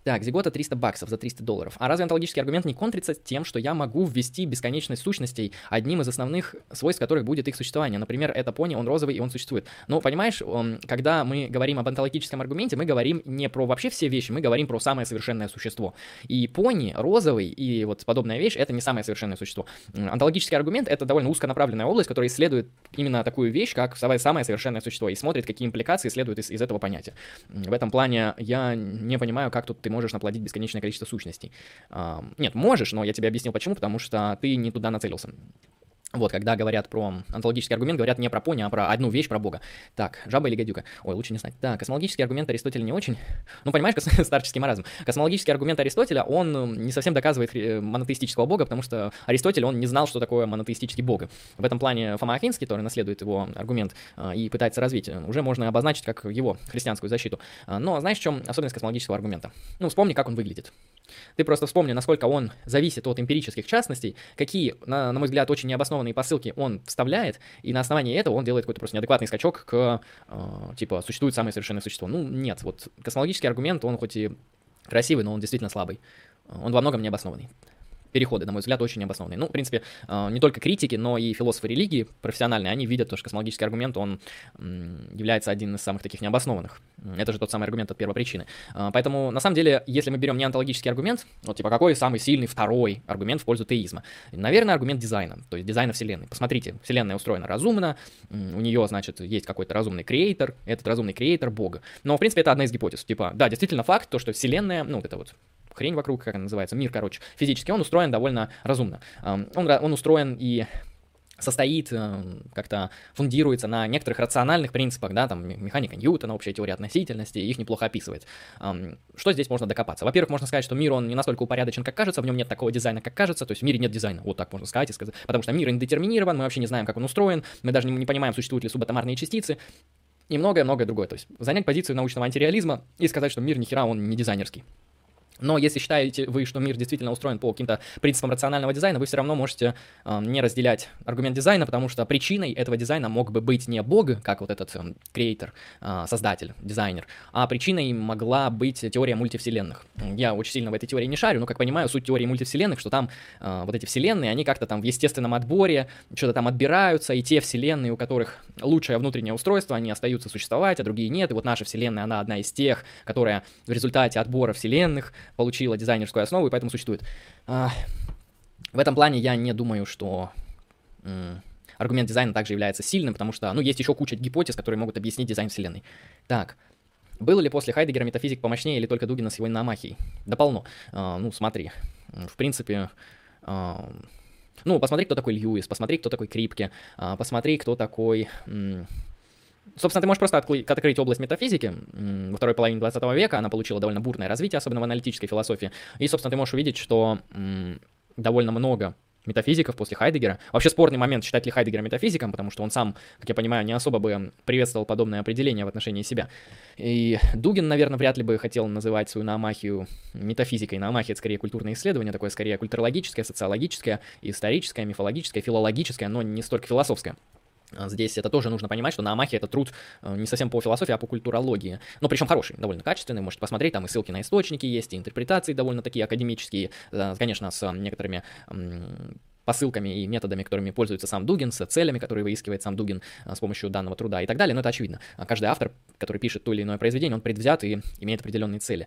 Так, Зигота 300 баксов за 300 долларов. А разве онтологический аргумент не контрится тем, что я могу ввести бесконечность сущностей, одним из основных свойств которых будет их существование? Например, это пони, он розовый и он существует. Ну, понимаешь, когда мы говорим об онтологическом аргументе, мы говорим не про вообще все вещи, мы говорим про самое совершенное существо. И пони, розовый и вот подобная вещь — это не самое совершенное существо. Онтологический аргумент — это довольно узконаправленная область, которая исследует именно такую вещь, как самое совершенное существо, и смотрит, какие импликации следуют из, из этого понятия. В этом плане я не понимаю, как тут ты можешь наплодить бесконечное количество сущностей. Нет, можешь, но я тебе объяснил почему, потому что ты не туда нацелился. Вот, когда говорят про онтологический аргумент, говорят не про пони, а про одну вещь, про Бога. Так, жаба или гадюка? Ой, лучше не знать. Так, космологический аргумент Аристотеля не очень. Ну, понимаешь, кос- старческий маразм. Космологический аргумент Аристотеля, он не совсем доказывает э, монотеистического Бога, потому что Аристотель, он не знал, что такое монотеистический Бог. В этом плане Фома Афинский, который наследует его аргумент а, и пытается развить, уже можно обозначить как его христианскую защиту. Но знаешь, в чем особенность космологического аргумента? Ну, вспомни, как он выглядит. Ты просто вспомни, насколько он зависит от эмпирических частностей, какие, на, на мой взгляд, очень необоснованные посылки он вставляет, и на основании этого он делает какой-то просто неадекватный скачок к, э, типа, существует самое совершенное существо. Ну, нет, вот космологический аргумент, он хоть и красивый, но он действительно слабый. Он во многом необоснованный. Переходы, на мой взгляд, очень необоснованные. Ну, в принципе, э, не только критики, но и философы религии профессиональные, они видят, то, что космологический аргумент, он является один из самых таких необоснованных. Это же тот самый аргумент от первопричины. Э, поэтому, на самом деле, если мы берем неонтологический аргумент, вот типа какой самый сильный второй аргумент в пользу теизма? Наверное, аргумент дизайна, то есть дизайна Вселенной. Посмотрите, Вселенная устроена разумно, у нее, значит, есть какой-то разумный креатор, этот разумный креатор Бога. Но, в принципе, это одна из гипотез. Типа, да, действительно факт, то, что Вселенная, ну, вот это вот хрень вокруг, как она называется, мир, короче, физически, он устроен довольно разумно. Он, он устроен и состоит, э, как-то фундируется на некоторых рациональных принципах, да, там механика Ньютона, общая теория относительности, их неплохо описывает. Что здесь можно докопаться? Во-первых, можно сказать, что мир, он не настолько упорядочен, как кажется, в нем нет такого дизайна, как кажется, то есть в мире нет дизайна, вот так можно сказать, и сказать потому что мир индетерминирован, мы вообще не знаем, как он устроен, мы даже не, понимаем, существуют ли субатомарные частицы, и многое-многое другое. То есть занять позицию научного антиреализма и сказать, что мир ни хера, он не дизайнерский. Но если считаете вы, что мир действительно устроен по каким-то принципам рационального дизайна, вы все равно можете э, не разделять аргумент дизайна, потому что причиной этого дизайна мог бы быть не Бог, как вот этот э, креатор, э, создатель, дизайнер, а причиной могла быть теория мультивселенных. Я очень сильно в этой теории не шарю, но, как понимаю, суть теории мультивселенных, что там э, вот эти вселенные, они как-то там в естественном отборе что-то там отбираются, и те вселенные, у которых лучшее внутреннее устройство, они остаются существовать, а другие нет, и вот наша вселенная, она одна из тех, которая в результате отбора вселенных получила дизайнерскую основу и поэтому существует. А, в этом плане я не думаю, что аргумент дизайна также является сильным, потому что, ну, есть еще куча гипотез, которые могут объяснить дизайн Вселенной. Так, был ли после Хайдегера метафизик помощнее или только Дугина с его иномахией? Да полно. А, ну, смотри, в принципе, а, ну, посмотри, кто такой Льюис, посмотри, кто такой Крипке, посмотри, кто такой... Собственно, ты можешь просто открыть область метафизики. Во второй половине 20 века она получила довольно бурное развитие, особенно в аналитической философии. И, собственно, ты можешь увидеть, что довольно много метафизиков после Хайдегера. Вообще спорный момент, считать ли Хайдегера метафизиком, потому что он сам, как я понимаю, не особо бы приветствовал подобное определение в отношении себя. И Дугин, наверное, вряд ли бы хотел называть свою наамахию метафизикой. Наамахия — это скорее культурное исследование, такое скорее культурологическое, социологическое, историческое, мифологическое, филологическое, но не столько философское. А здесь это тоже нужно понимать, что на Амахе это труд э, не совсем по философии, а по культурологии. Но причем хороший, довольно качественный, можете посмотреть, там и ссылки на источники есть, и интерпретации довольно такие академические, э, конечно, с некоторыми посылками и методами, которыми пользуется сам Дугин, с целями, которые выискивает сам Дугин э, с помощью данного труда и так далее, но это очевидно. Каждый автор, который пишет то или иное произведение, он предвзят и имеет определенные цели.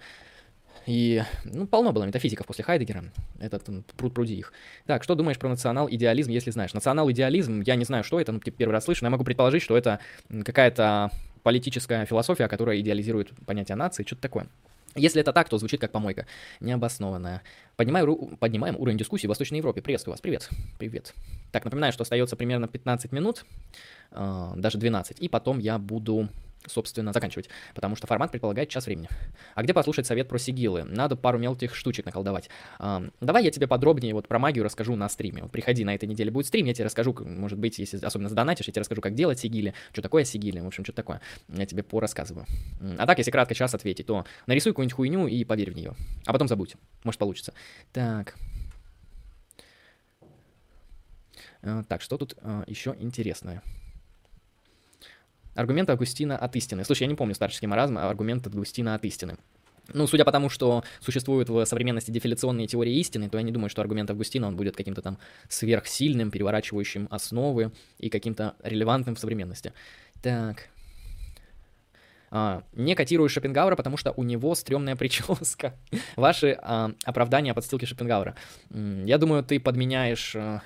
И, ну, полно было метафизиков после Хайдегера. Этот пруд пруди их. Так, что думаешь про национал-идеализм, если знаешь? Национал-идеализм, я не знаю, что это, ну, первый раз слышу, но я могу предположить, что это какая-то политическая философия, которая идеализирует понятие нации, что-то такое. Если это так, то звучит как помойка. Необоснованная. Поднимаю, поднимаем уровень дискуссии в Восточной Европе. Приветствую вас. Привет. Привет. Так, напоминаю, что остается примерно 15 минут, э, даже 12, и потом я буду собственно, заканчивать, потому что формат предполагает час времени. А где послушать совет про сигилы? Надо пару мелких штучек наколдовать. А, давай я тебе подробнее вот про магию расскажу на стриме. Вот приходи, на этой неделе будет стрим, я тебе расскажу, может быть, если особенно задонатишь, я тебе расскажу, как делать сигили, что такое сигили, в общем, что такое. Я тебе порассказываю. А так, если кратко час ответить, то нарисуй какую-нибудь хуйню и поверь в нее. А потом забудь. Может, получится. Так. А, так, что тут а, еще интересное? Аргумент Августина от истины. Слушай, я не помню старческий маразм, а аргумент Августина от истины. Ну, судя по тому, что существуют в современности дефиляционные теории истины, то я не думаю, что аргумент Августина, он будет каким-то там сверхсильным, переворачивающим основы и каким-то релевантным в современности. Так. А, не котирую Шопенгауэра, потому что у него стрёмная прическа. Ваши а, оправдания подстилки Шопенгауэра. Я думаю, ты подменяешь а,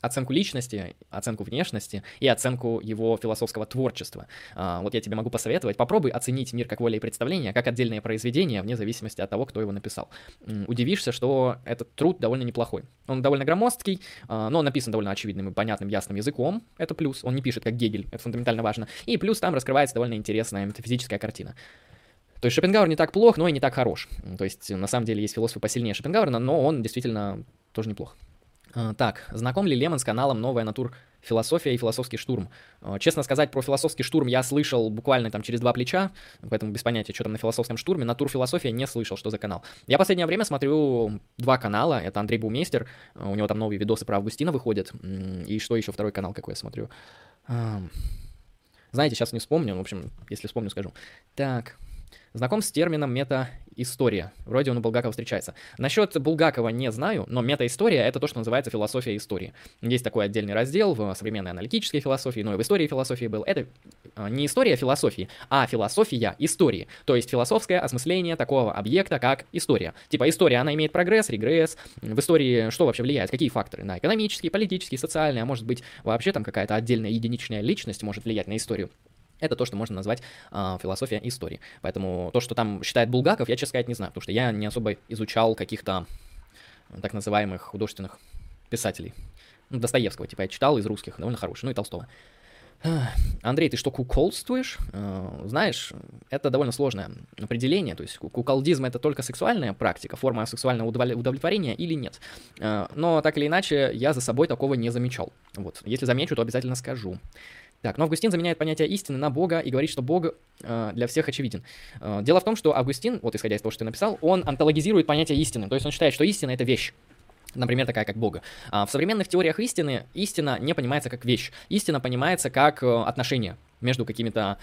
оценку личности, оценку внешности и оценку его философского творчества. А, вот я тебе могу посоветовать, попробуй оценить мир как воля и представление, как отдельное произведение, вне зависимости от того, кто его написал. Удивишься, что этот труд довольно неплохой. Он довольно громоздкий, а, но он написан довольно очевидным и понятным, ясным языком, это плюс. Он не пишет как Гегель, это фундаментально важно. И плюс там раскрывается довольно интересная метафизическая картина. То есть Шопенгауэр не так плох, но и не так хорош. То есть на самом деле есть философы посильнее Шопенгауэра, но он действительно тоже неплох. А, так, знаком ли Лемон с каналом «Новая натур философия и философский штурм. А, честно сказать, про философский штурм я слышал буквально там через два плеча, поэтому без понятия, что там на философском штурме. Натур философия не слышал, что за канал. Я последнее время смотрю два канала. Это Андрей Бумейстер, а, у него там новые видосы про Августина выходят. И что еще второй канал какой я смотрю? Знаете, сейчас не вспомню, в общем, если вспомню, скажу. Так, Знаком с термином мета-история. Вроде он у Булгакова встречается. Насчет Булгакова не знаю, но мета-история — это то, что называется философия истории. Есть такой отдельный раздел в современной аналитической философии, но и в истории философии был. Это а, не история философии, а философия истории. То есть философское осмысление такого объекта, как история. Типа история, она имеет прогресс, регресс. В истории что вообще влияет? Какие факторы? На экономические, политические, социальные, а может быть вообще там какая-то отдельная единичная личность может влиять на историю. Это то, что можно назвать э, философия истории. Поэтому то, что там считает Булгаков, я, честно сказать, не знаю, потому что я не особо изучал каких-то так называемых художественных писателей. Ну, Достоевского, типа, я читал из русских, довольно хороший, ну и Толстого. Андрей, ты что, куколствуешь? Э, знаешь, это довольно сложное определение. То есть куколдизм это только сексуальная практика, форма сексуального удовлетворения или нет. Э, но так или иначе, я за собой такого не замечал. Вот. Если замечу, то обязательно скажу. Так, но Августин заменяет понятие истины на Бога и говорит, что Бог э, для всех очевиден. Э, дело в том, что Августин, вот исходя из того, что ты написал, он антологизирует понятие истины. То есть он считает, что истина — это вещь. Например, такая как Бога. А в современных теориях истины истина не понимается как вещь. Истина понимается как э, отношение между какими-то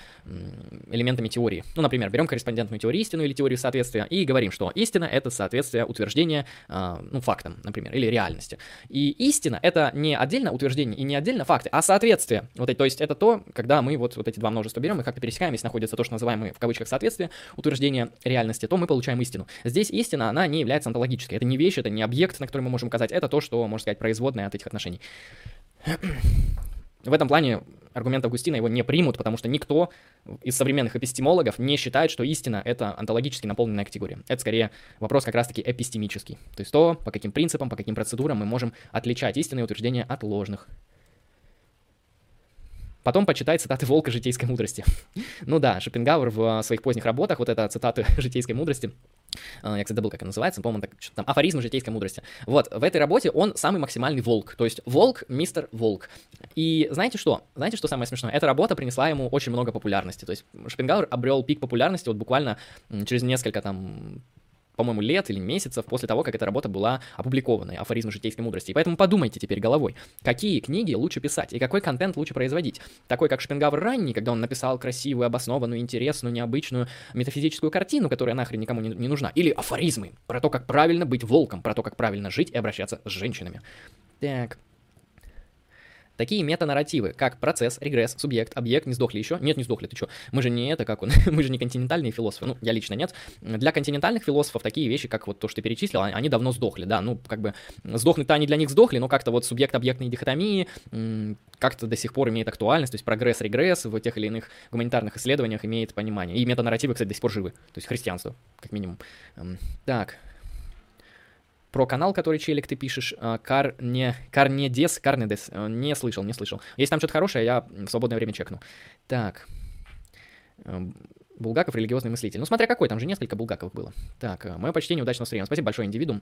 элементами теории. Ну, например, берем корреспондентную теорию истины или теорию соответствия и говорим, что истина — это соответствие утверждения, э, ну, фактам, например, или реальности. И истина — это не отдельно утверждение и не отдельно факты, а соответствие. Вот, то есть это то, когда мы вот, вот эти два множества берем и как-то пересекаем, если находится то, что называемое в кавычках соответствие, утверждение реальности, то мы получаем истину. Здесь истина, она не является онтологической. Это не вещь, это не объект, на который мы можем указать, это то, что, можно сказать, производное от этих отношений. В этом плане аргумент Августина его не примут, потому что никто из современных эпистемологов не считает, что истина — это онтологически наполненная категория. Это скорее вопрос как раз-таки эпистемический. То есть то, по каким принципам, по каким процедурам мы можем отличать истинные утверждения от ложных. Потом почитай цитаты Волка житейской мудрости. ну да, Шопенгауэр в своих поздних работах, вот это цитаты житейской мудрости, а, я, кстати, забыл, как она называется, по-моему, так, там, афоризм житейской мудрости. Вот, в этой работе он самый максимальный волк, то есть волк, мистер волк. И знаете что? Знаете, что самое смешное? Эта работа принесла ему очень много популярности, то есть Шопенгауэр обрел пик популярности вот буквально через несколько там по-моему, лет или месяцев после того, как эта работа была опубликована, афоризм житейской мудрости. И поэтому подумайте теперь головой, какие книги лучше писать и какой контент лучше производить. Такой, как Шпенгавр ранний, когда он написал красивую, обоснованную, интересную, необычную метафизическую картину, которая нахрен никому не, не нужна. Или афоризмы про то, как правильно быть волком, про то, как правильно жить и обращаться с женщинами. Так, Такие метанарративы, как процесс, регресс, субъект, объект, не сдохли еще? Нет, не сдохли, ты что? Мы же не это, как он, мы же не континентальные философы, ну, я лично нет. Для континентальных философов такие вещи, как вот то, что ты перечислил, они давно сдохли, да, ну, как бы сдохнуть-то они для них сдохли, но как-то вот субъект-объектные дихотомии как-то до сих пор имеет актуальность, то есть прогресс, регресс в тех или иных гуманитарных исследованиях имеет понимание. И метанарративы, кстати, до сих пор живы, то есть христианство, как минимум. Так, про канал, который челик ты пишешь, а, Кар не Карнедес, Карнедес, э, не слышал, не слышал. Если там что-то хорошее, я в свободное время чекну. Так. Эм, Булгаков религиозный мыслитель. Ну, смотря какой, там же несколько Булгаковых было. Так, э, мое почтение, удачного настроения. Спасибо большое, индивидуум.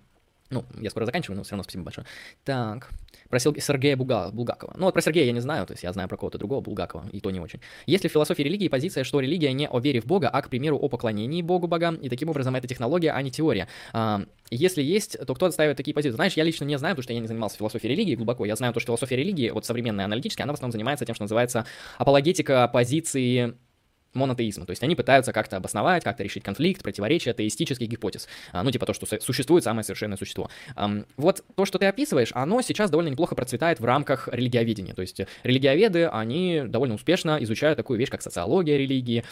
Ну, я скоро заканчиваю, но все равно спасибо большое. Так, просил Сергея Буга, Булгакова. Ну, вот про Сергея я не знаю, то есть я знаю про кого-то другого Булгакова, и то не очень. Есть ли в философии религии позиция, что религия не о вере в Бога, а, к примеру, о поклонении Богу богам, и таким образом это технология, а не теория? А, если есть, то кто отстаивает такие позиции? Знаешь, я лично не знаю, потому что я не занимался философией религии глубоко. Я знаю то, что философия религии, вот современная аналитическая, она в основном занимается тем, что называется апологетика позиции монотеизма. То есть они пытаются как-то обосновать, как-то решить конфликт, противоречие теистических гипотез. А, ну, типа то, что существует самое совершенное существо. Вот то, что ты описываешь, оно сейчас довольно неплохо процветает в рамках религиоведения. То есть религиоведы, они довольно успешно изучают такую вещь, как социология религии,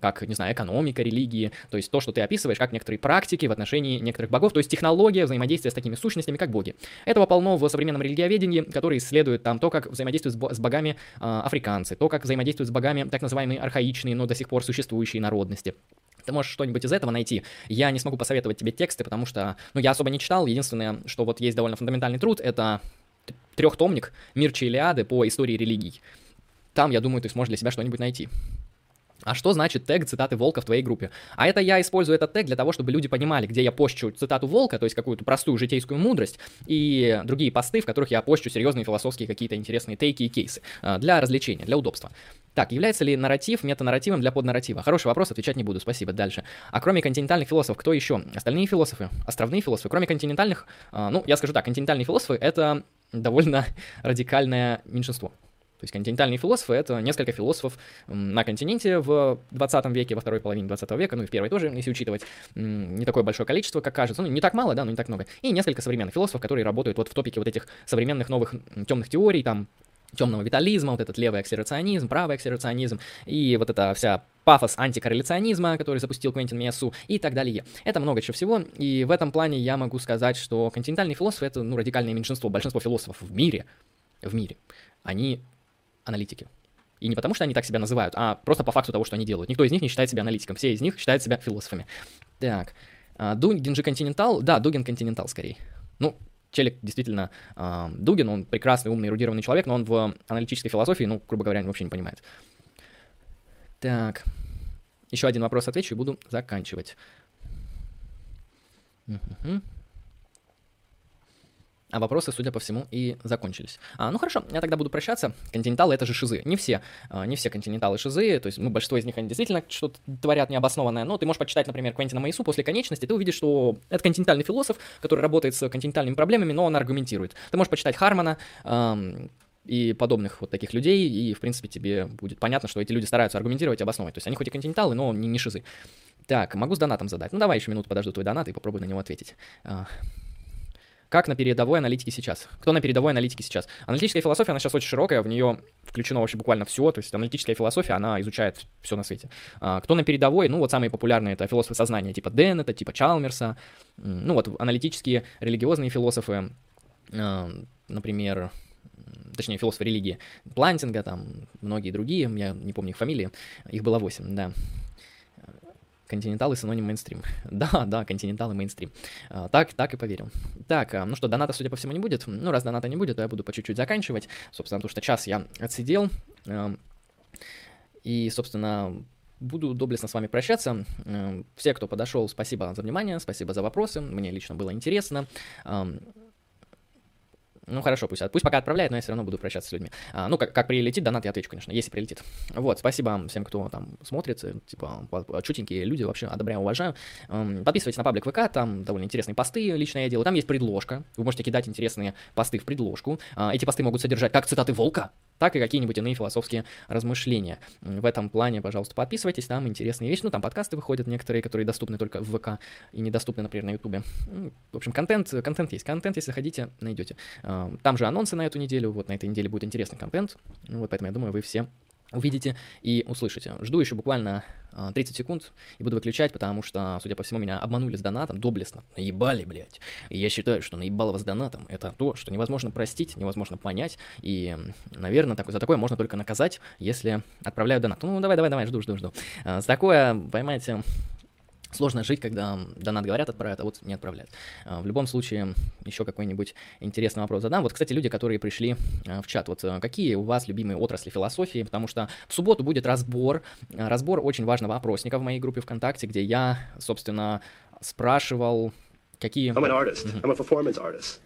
как, не знаю, экономика религии. То есть то, что ты описываешь, как некоторые практики в отношении некоторых богов, то есть технология взаимодействия с такими сущностями, как боги. Этого полно в современном религиоведении, который исследует там то, как взаимодействуют с богами э, африканцы, то, как взаимодействуют с богами так называемые архаичные, но до сих пор существующие народности. Ты можешь что-нибудь из этого найти. Я не смогу посоветовать тебе тексты, потому что, ну, я особо не читал. Единственное, что вот есть довольно фундаментальный труд, это трехтомник «Мир Чилиады» по истории религий. Там, я думаю, ты сможешь для себя что-нибудь найти. А что значит тег цитаты Волка в твоей группе? А это я использую этот тег для того, чтобы люди понимали, где я пощу цитату Волка, то есть какую-то простую житейскую мудрость, и другие посты, в которых я пощу серьезные философские какие-то интересные тейки и кейсы. А, для развлечения, для удобства. Так, является ли нарратив метанарративом для поднарратива? Хороший вопрос, отвечать не буду, спасибо. Дальше. А кроме континентальных философов, кто еще? Остальные философы? Островные философы? Кроме континентальных, а, ну, я скажу так, континентальные философы — это довольно радикальное меньшинство. То есть континентальные философы — это несколько философов на континенте в 20 веке, во второй половине 20 века, ну и в первой тоже, если учитывать, не такое большое количество, как кажется, ну не так мало, да, но не так много. И несколько современных философов, которые работают вот в топике вот этих современных новых темных теорий, там, темного витализма, вот этот левый акселерационизм, правый акселерационизм, и вот эта вся пафос антикорреляционизма, который запустил Квентин Миасу, и так далее. Это много чего всего, и в этом плане я могу сказать, что континентальные философы — это, ну, радикальное меньшинство, большинство философов в мире, в мире, они аналитики. И не потому, что они так себя называют, а просто по факту того, что они делают. Никто из них не считает себя аналитиком, все из них считают себя философами. Так, а, Дугин же Континентал, да, Дугин Континентал скорее. Ну, Челик действительно, э, Дугин, он прекрасный, умный, эрудированный человек, но он в аналитической философии, ну, грубо говоря, вообще не понимает. Так, еще один вопрос отвечу и буду заканчивать. Uh-huh. А вопросы, судя по всему, и закончились. А, ну хорошо, я тогда буду прощаться. Континенталы — это же шизы. Не все, а, не все континенталы шизы, то есть, ну, большинство из них, они действительно что-то творят необоснованное, но ты можешь почитать, например, Квентина Маису после конечности, ты увидишь, что это континентальный философ, который работает с континентальными проблемами, но он аргументирует. Ты можешь почитать Хармана, эм, и подобных вот таких людей, и, в принципе, тебе будет понятно, что эти люди стараются аргументировать и обосновывать. То есть они хоть и континенталы, но не, не шизы. Так, могу с донатом задать. Ну, давай еще минуту подожду твой донат и попробую на него ответить. Как на передовой аналитике сейчас. Кто на передовой аналитике сейчас? Аналитическая философия, она сейчас очень широкая, в нее включено вообще буквально все, то есть аналитическая философия, она изучает все на свете. А, кто на передовой? Ну, вот самые популярные это философы сознания, типа Деннета, типа Чалмерса, ну, вот аналитические религиозные философы, а, например, точнее, философы религии, Плантинга, там, многие другие, я не помню их фамилии, их было 8, да. Континентал и синоним мейнстрим. Да, да, континентал и мейнстрим. А, так, так и поверил. Так, а, ну что, доната, судя по всему, не будет. Ну, раз доната не будет, то я буду по чуть-чуть заканчивать. Собственно, потому что час я отсидел. А, и, собственно, буду доблестно с вами прощаться. Все, кто подошел, спасибо за внимание, спасибо за вопросы. Мне лично было интересно. Ну хорошо, пусть, пусть пока отправляет, но я все равно буду прощаться с людьми. А, ну, как, как прилетит донат, я отвечу, конечно, если прилетит. Вот, спасибо всем, кто там смотрит, э, типа, чутенькие люди, вообще одобряю, уважаю. Подписывайтесь на паблик ВК, там довольно интересные посты лично я делаю. Там есть предложка, вы можете кидать интересные посты в предложку. А, эти посты могут содержать как цитаты Волка, так и какие-нибудь иные философские размышления. В этом плане, пожалуйста, подписывайтесь, там интересные вещи. Ну, там подкасты выходят некоторые, которые доступны только в ВК и недоступны, например, на Ютубе. В общем, контент, контент есть. Контент, если хотите, найдете. Там же анонсы на эту неделю, вот на этой неделе будет интересный контент. Ну, вот поэтому я думаю, вы все увидите и услышите. Жду еще буквально 30 а, секунд и буду выключать, потому что, судя по всему, меня обманули с донатом доблестно. Наебали, блядь. И я считаю, что наебалово с донатом — это то, что невозможно простить, невозможно понять, и, наверное, так, за такое можно только наказать, если отправляют донат. Ну, давай, давай, давай, жду, жду, жду. А, за такое, поймайте, Сложно жить, когда донат говорят, отправят, а вот не отправляют. А, в любом случае, еще какой-нибудь интересный вопрос задам. Вот, кстати, люди, которые пришли а, в чат, вот а, какие у вас любимые отрасли философии? Потому что в субботу будет разбор, разбор очень важного опросника в моей группе ВКонтакте, где я, собственно, спрашивал, какие... I'm an artist. I'm a performance artist.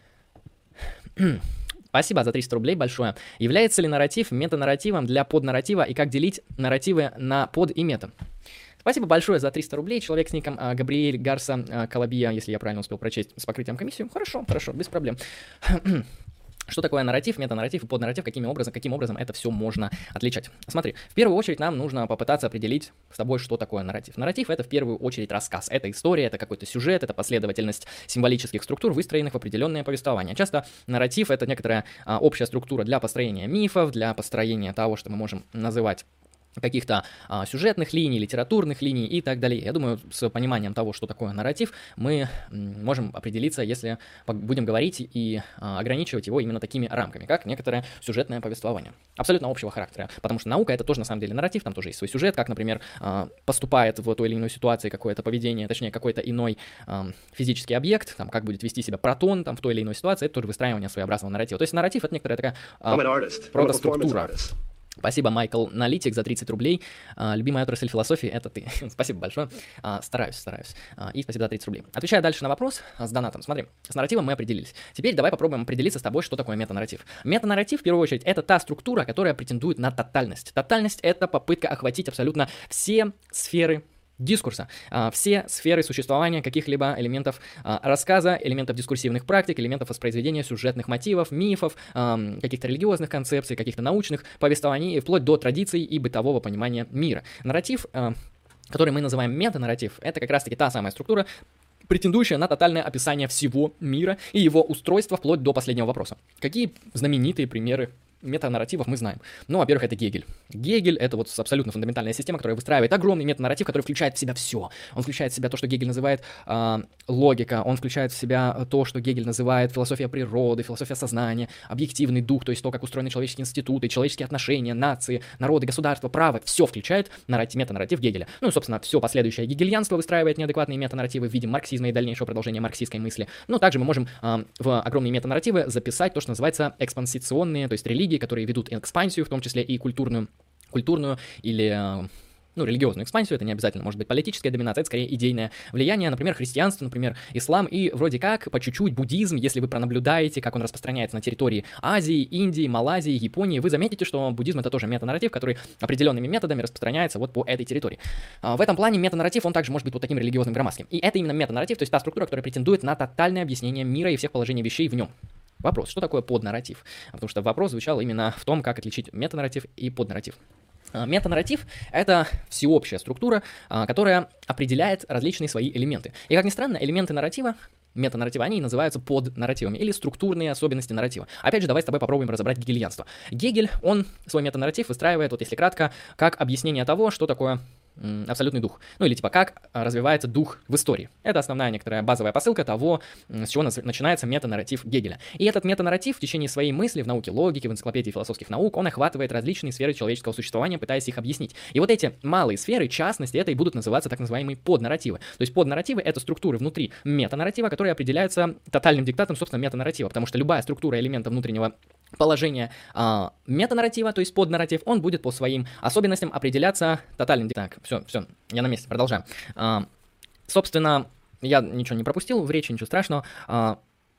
Спасибо за 300 рублей большое. Является ли нарратив метанарративом для поднарратива и как делить нарративы на под и мета? Спасибо большое за 300 рублей. Человек с ником а, Габриэль Гарса а, Калабия, если я правильно успел прочесть, с покрытием комиссию. Хорошо, хорошо, без проблем. Что такое нарратив, метанарратив и поднарратив, каким образом, каким образом это все можно отличать? Смотри, в первую очередь нам нужно попытаться определить с тобой, что такое нарратив. Нарратив — это в первую очередь рассказ. Это история, это какой-то сюжет, это последовательность символических структур, выстроенных в определенное повествование. Часто нарратив — это некоторая а, общая структура для построения мифов, для построения того, что мы можем называть каких-то а, сюжетных линий, литературных линий и так далее. Я думаю, с пониманием того, что такое нарратив, мы можем определиться, если будем говорить и а, ограничивать его именно такими рамками, как некоторое сюжетное повествование. Абсолютно общего характера, потому что наука это тоже на самом деле нарратив, там тоже есть свой сюжет, как, например, а, поступает в той или иной ситуации какое-то поведение, точнее, какой-то иной а, физический объект, там, как будет вести себя протон там, в той или иной ситуации, это тоже выстраивание своеобразного нарратива. То есть нарратив это некоторая такая а, протоструктура. Спасибо, Майкл Налитик, за 30 рублей. А, любимая отрасль философии — это ты. спасибо большое. А, стараюсь, стараюсь. А, и спасибо за 30 рублей. Отвечая дальше на вопрос с донатом. Смотри, с нарративом мы определились. Теперь давай попробуем определиться с тобой, что такое метанарратив. Метанарратив, в первую очередь, это та структура, которая претендует на тотальность. Тотальность — это попытка охватить абсолютно все сферы дискурса. А, все сферы существования каких-либо элементов а, рассказа, элементов дискурсивных практик, элементов воспроизведения сюжетных мотивов, мифов, каких-то религиозных концепций, каких-то научных повествований, вплоть до традиций и бытового понимания мира. Нарратив который мы называем метанарратив, это как раз-таки та самая структура, претендующая на тотальное описание всего мира и его устройства вплоть до последнего вопроса. Какие знаменитые примеры метанарративов мы знаем. Ну, во-первых, это Гегель. Гегель — это вот абсолютно фундаментальная система, которая выстраивает огромный метанарратив, который включает в себя все. Он включает в себя то, что Гегель называет э, логика, он включает в себя то, что Гегель называет философия природы, философия сознания, объективный дух, то есть то, как устроены человеческие институты, человеческие отношения, нации, народы, государства, право, все включает нарратив, метанарратив Гегеля. Ну и, собственно, все последующее гегельянство выстраивает неадекватные метанарративы в виде марксизма и дальнейшего продолжения марксистской мысли. Но также мы можем э, в огромные метанарративы записать то, что называется экспансиционные, то есть религии, религии, которые ведут экспансию, в том числе и культурную, культурную или э, ну, религиозную экспансию, это не обязательно может быть политическая доминация, это скорее идейное влияние, например, христианство, например, ислам и вроде как по чуть-чуть буддизм, если вы пронаблюдаете, как он распространяется на территории Азии, Индии, Малайзии, Японии, вы заметите, что буддизм это тоже метанарратив, который определенными методами распространяется вот по этой территории. А, в этом плане метанарратив, он также может быть вот таким религиозным громадским. И это именно метанарратив, то есть та структура, которая претендует на тотальное объяснение мира и всех положений вещей в нем. Вопрос, что такое поднарратив? Потому что вопрос звучал именно в том, как отличить метанарратив и поднарратив. А, метанарратив — это всеобщая структура, а, которая определяет различные свои элементы. И, как ни странно, элементы нарратива метанарратива, они называются поднарративами или структурные особенности нарратива. Опять же, давай с тобой попробуем разобрать гегельянство. Гегель, он свой метанарратив выстраивает, вот если кратко, как объяснение того, что такое абсолютный дух. Ну или типа как а, развивается дух в истории. Это основная некоторая базовая посылка того, с чего начинается метанарратив Гегеля. И этот метанарратив в течение своей мысли в науке логики, в энциклопедии философских наук, он охватывает различные сферы человеческого существования, пытаясь их объяснить. И вот эти малые сферы, частности, это и будут называться так называемые поднарративы. То есть поднарративы — это структуры внутри метанарратива, которые определяются тотальным диктатом, собственно, метанарратива, потому что любая структура элемента внутреннего положение а, метанарратива, то есть поднарратив, он будет по своим особенностям определяться тотальным. Так, все, все, я на месте, продолжаем. А, собственно, я ничего не пропустил в речи, ничего страшного. А,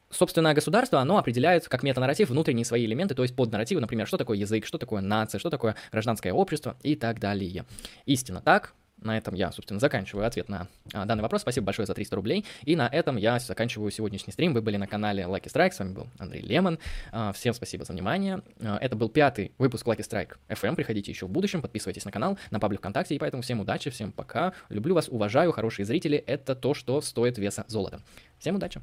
собственное государство, оно определяет как метанарратив внутренние свои элементы, то есть поднарративы, например, что такое язык, что такое нация, что такое гражданское общество и так далее. Истинно так, на этом я, собственно, заканчиваю ответ на а, данный вопрос. Спасибо большое за 300 рублей. И на этом я заканчиваю сегодняшний стрим. Вы были на канале Lucky Strike. С вами был Андрей Лемон. А, всем спасибо за внимание. А, это был пятый выпуск Lucky Strike FM. Приходите еще в будущем. Подписывайтесь на канал, на паблик ВКонтакте. И поэтому всем удачи, всем пока. Люблю вас, уважаю. Хорошие зрители — это то, что стоит веса золота. Всем удачи!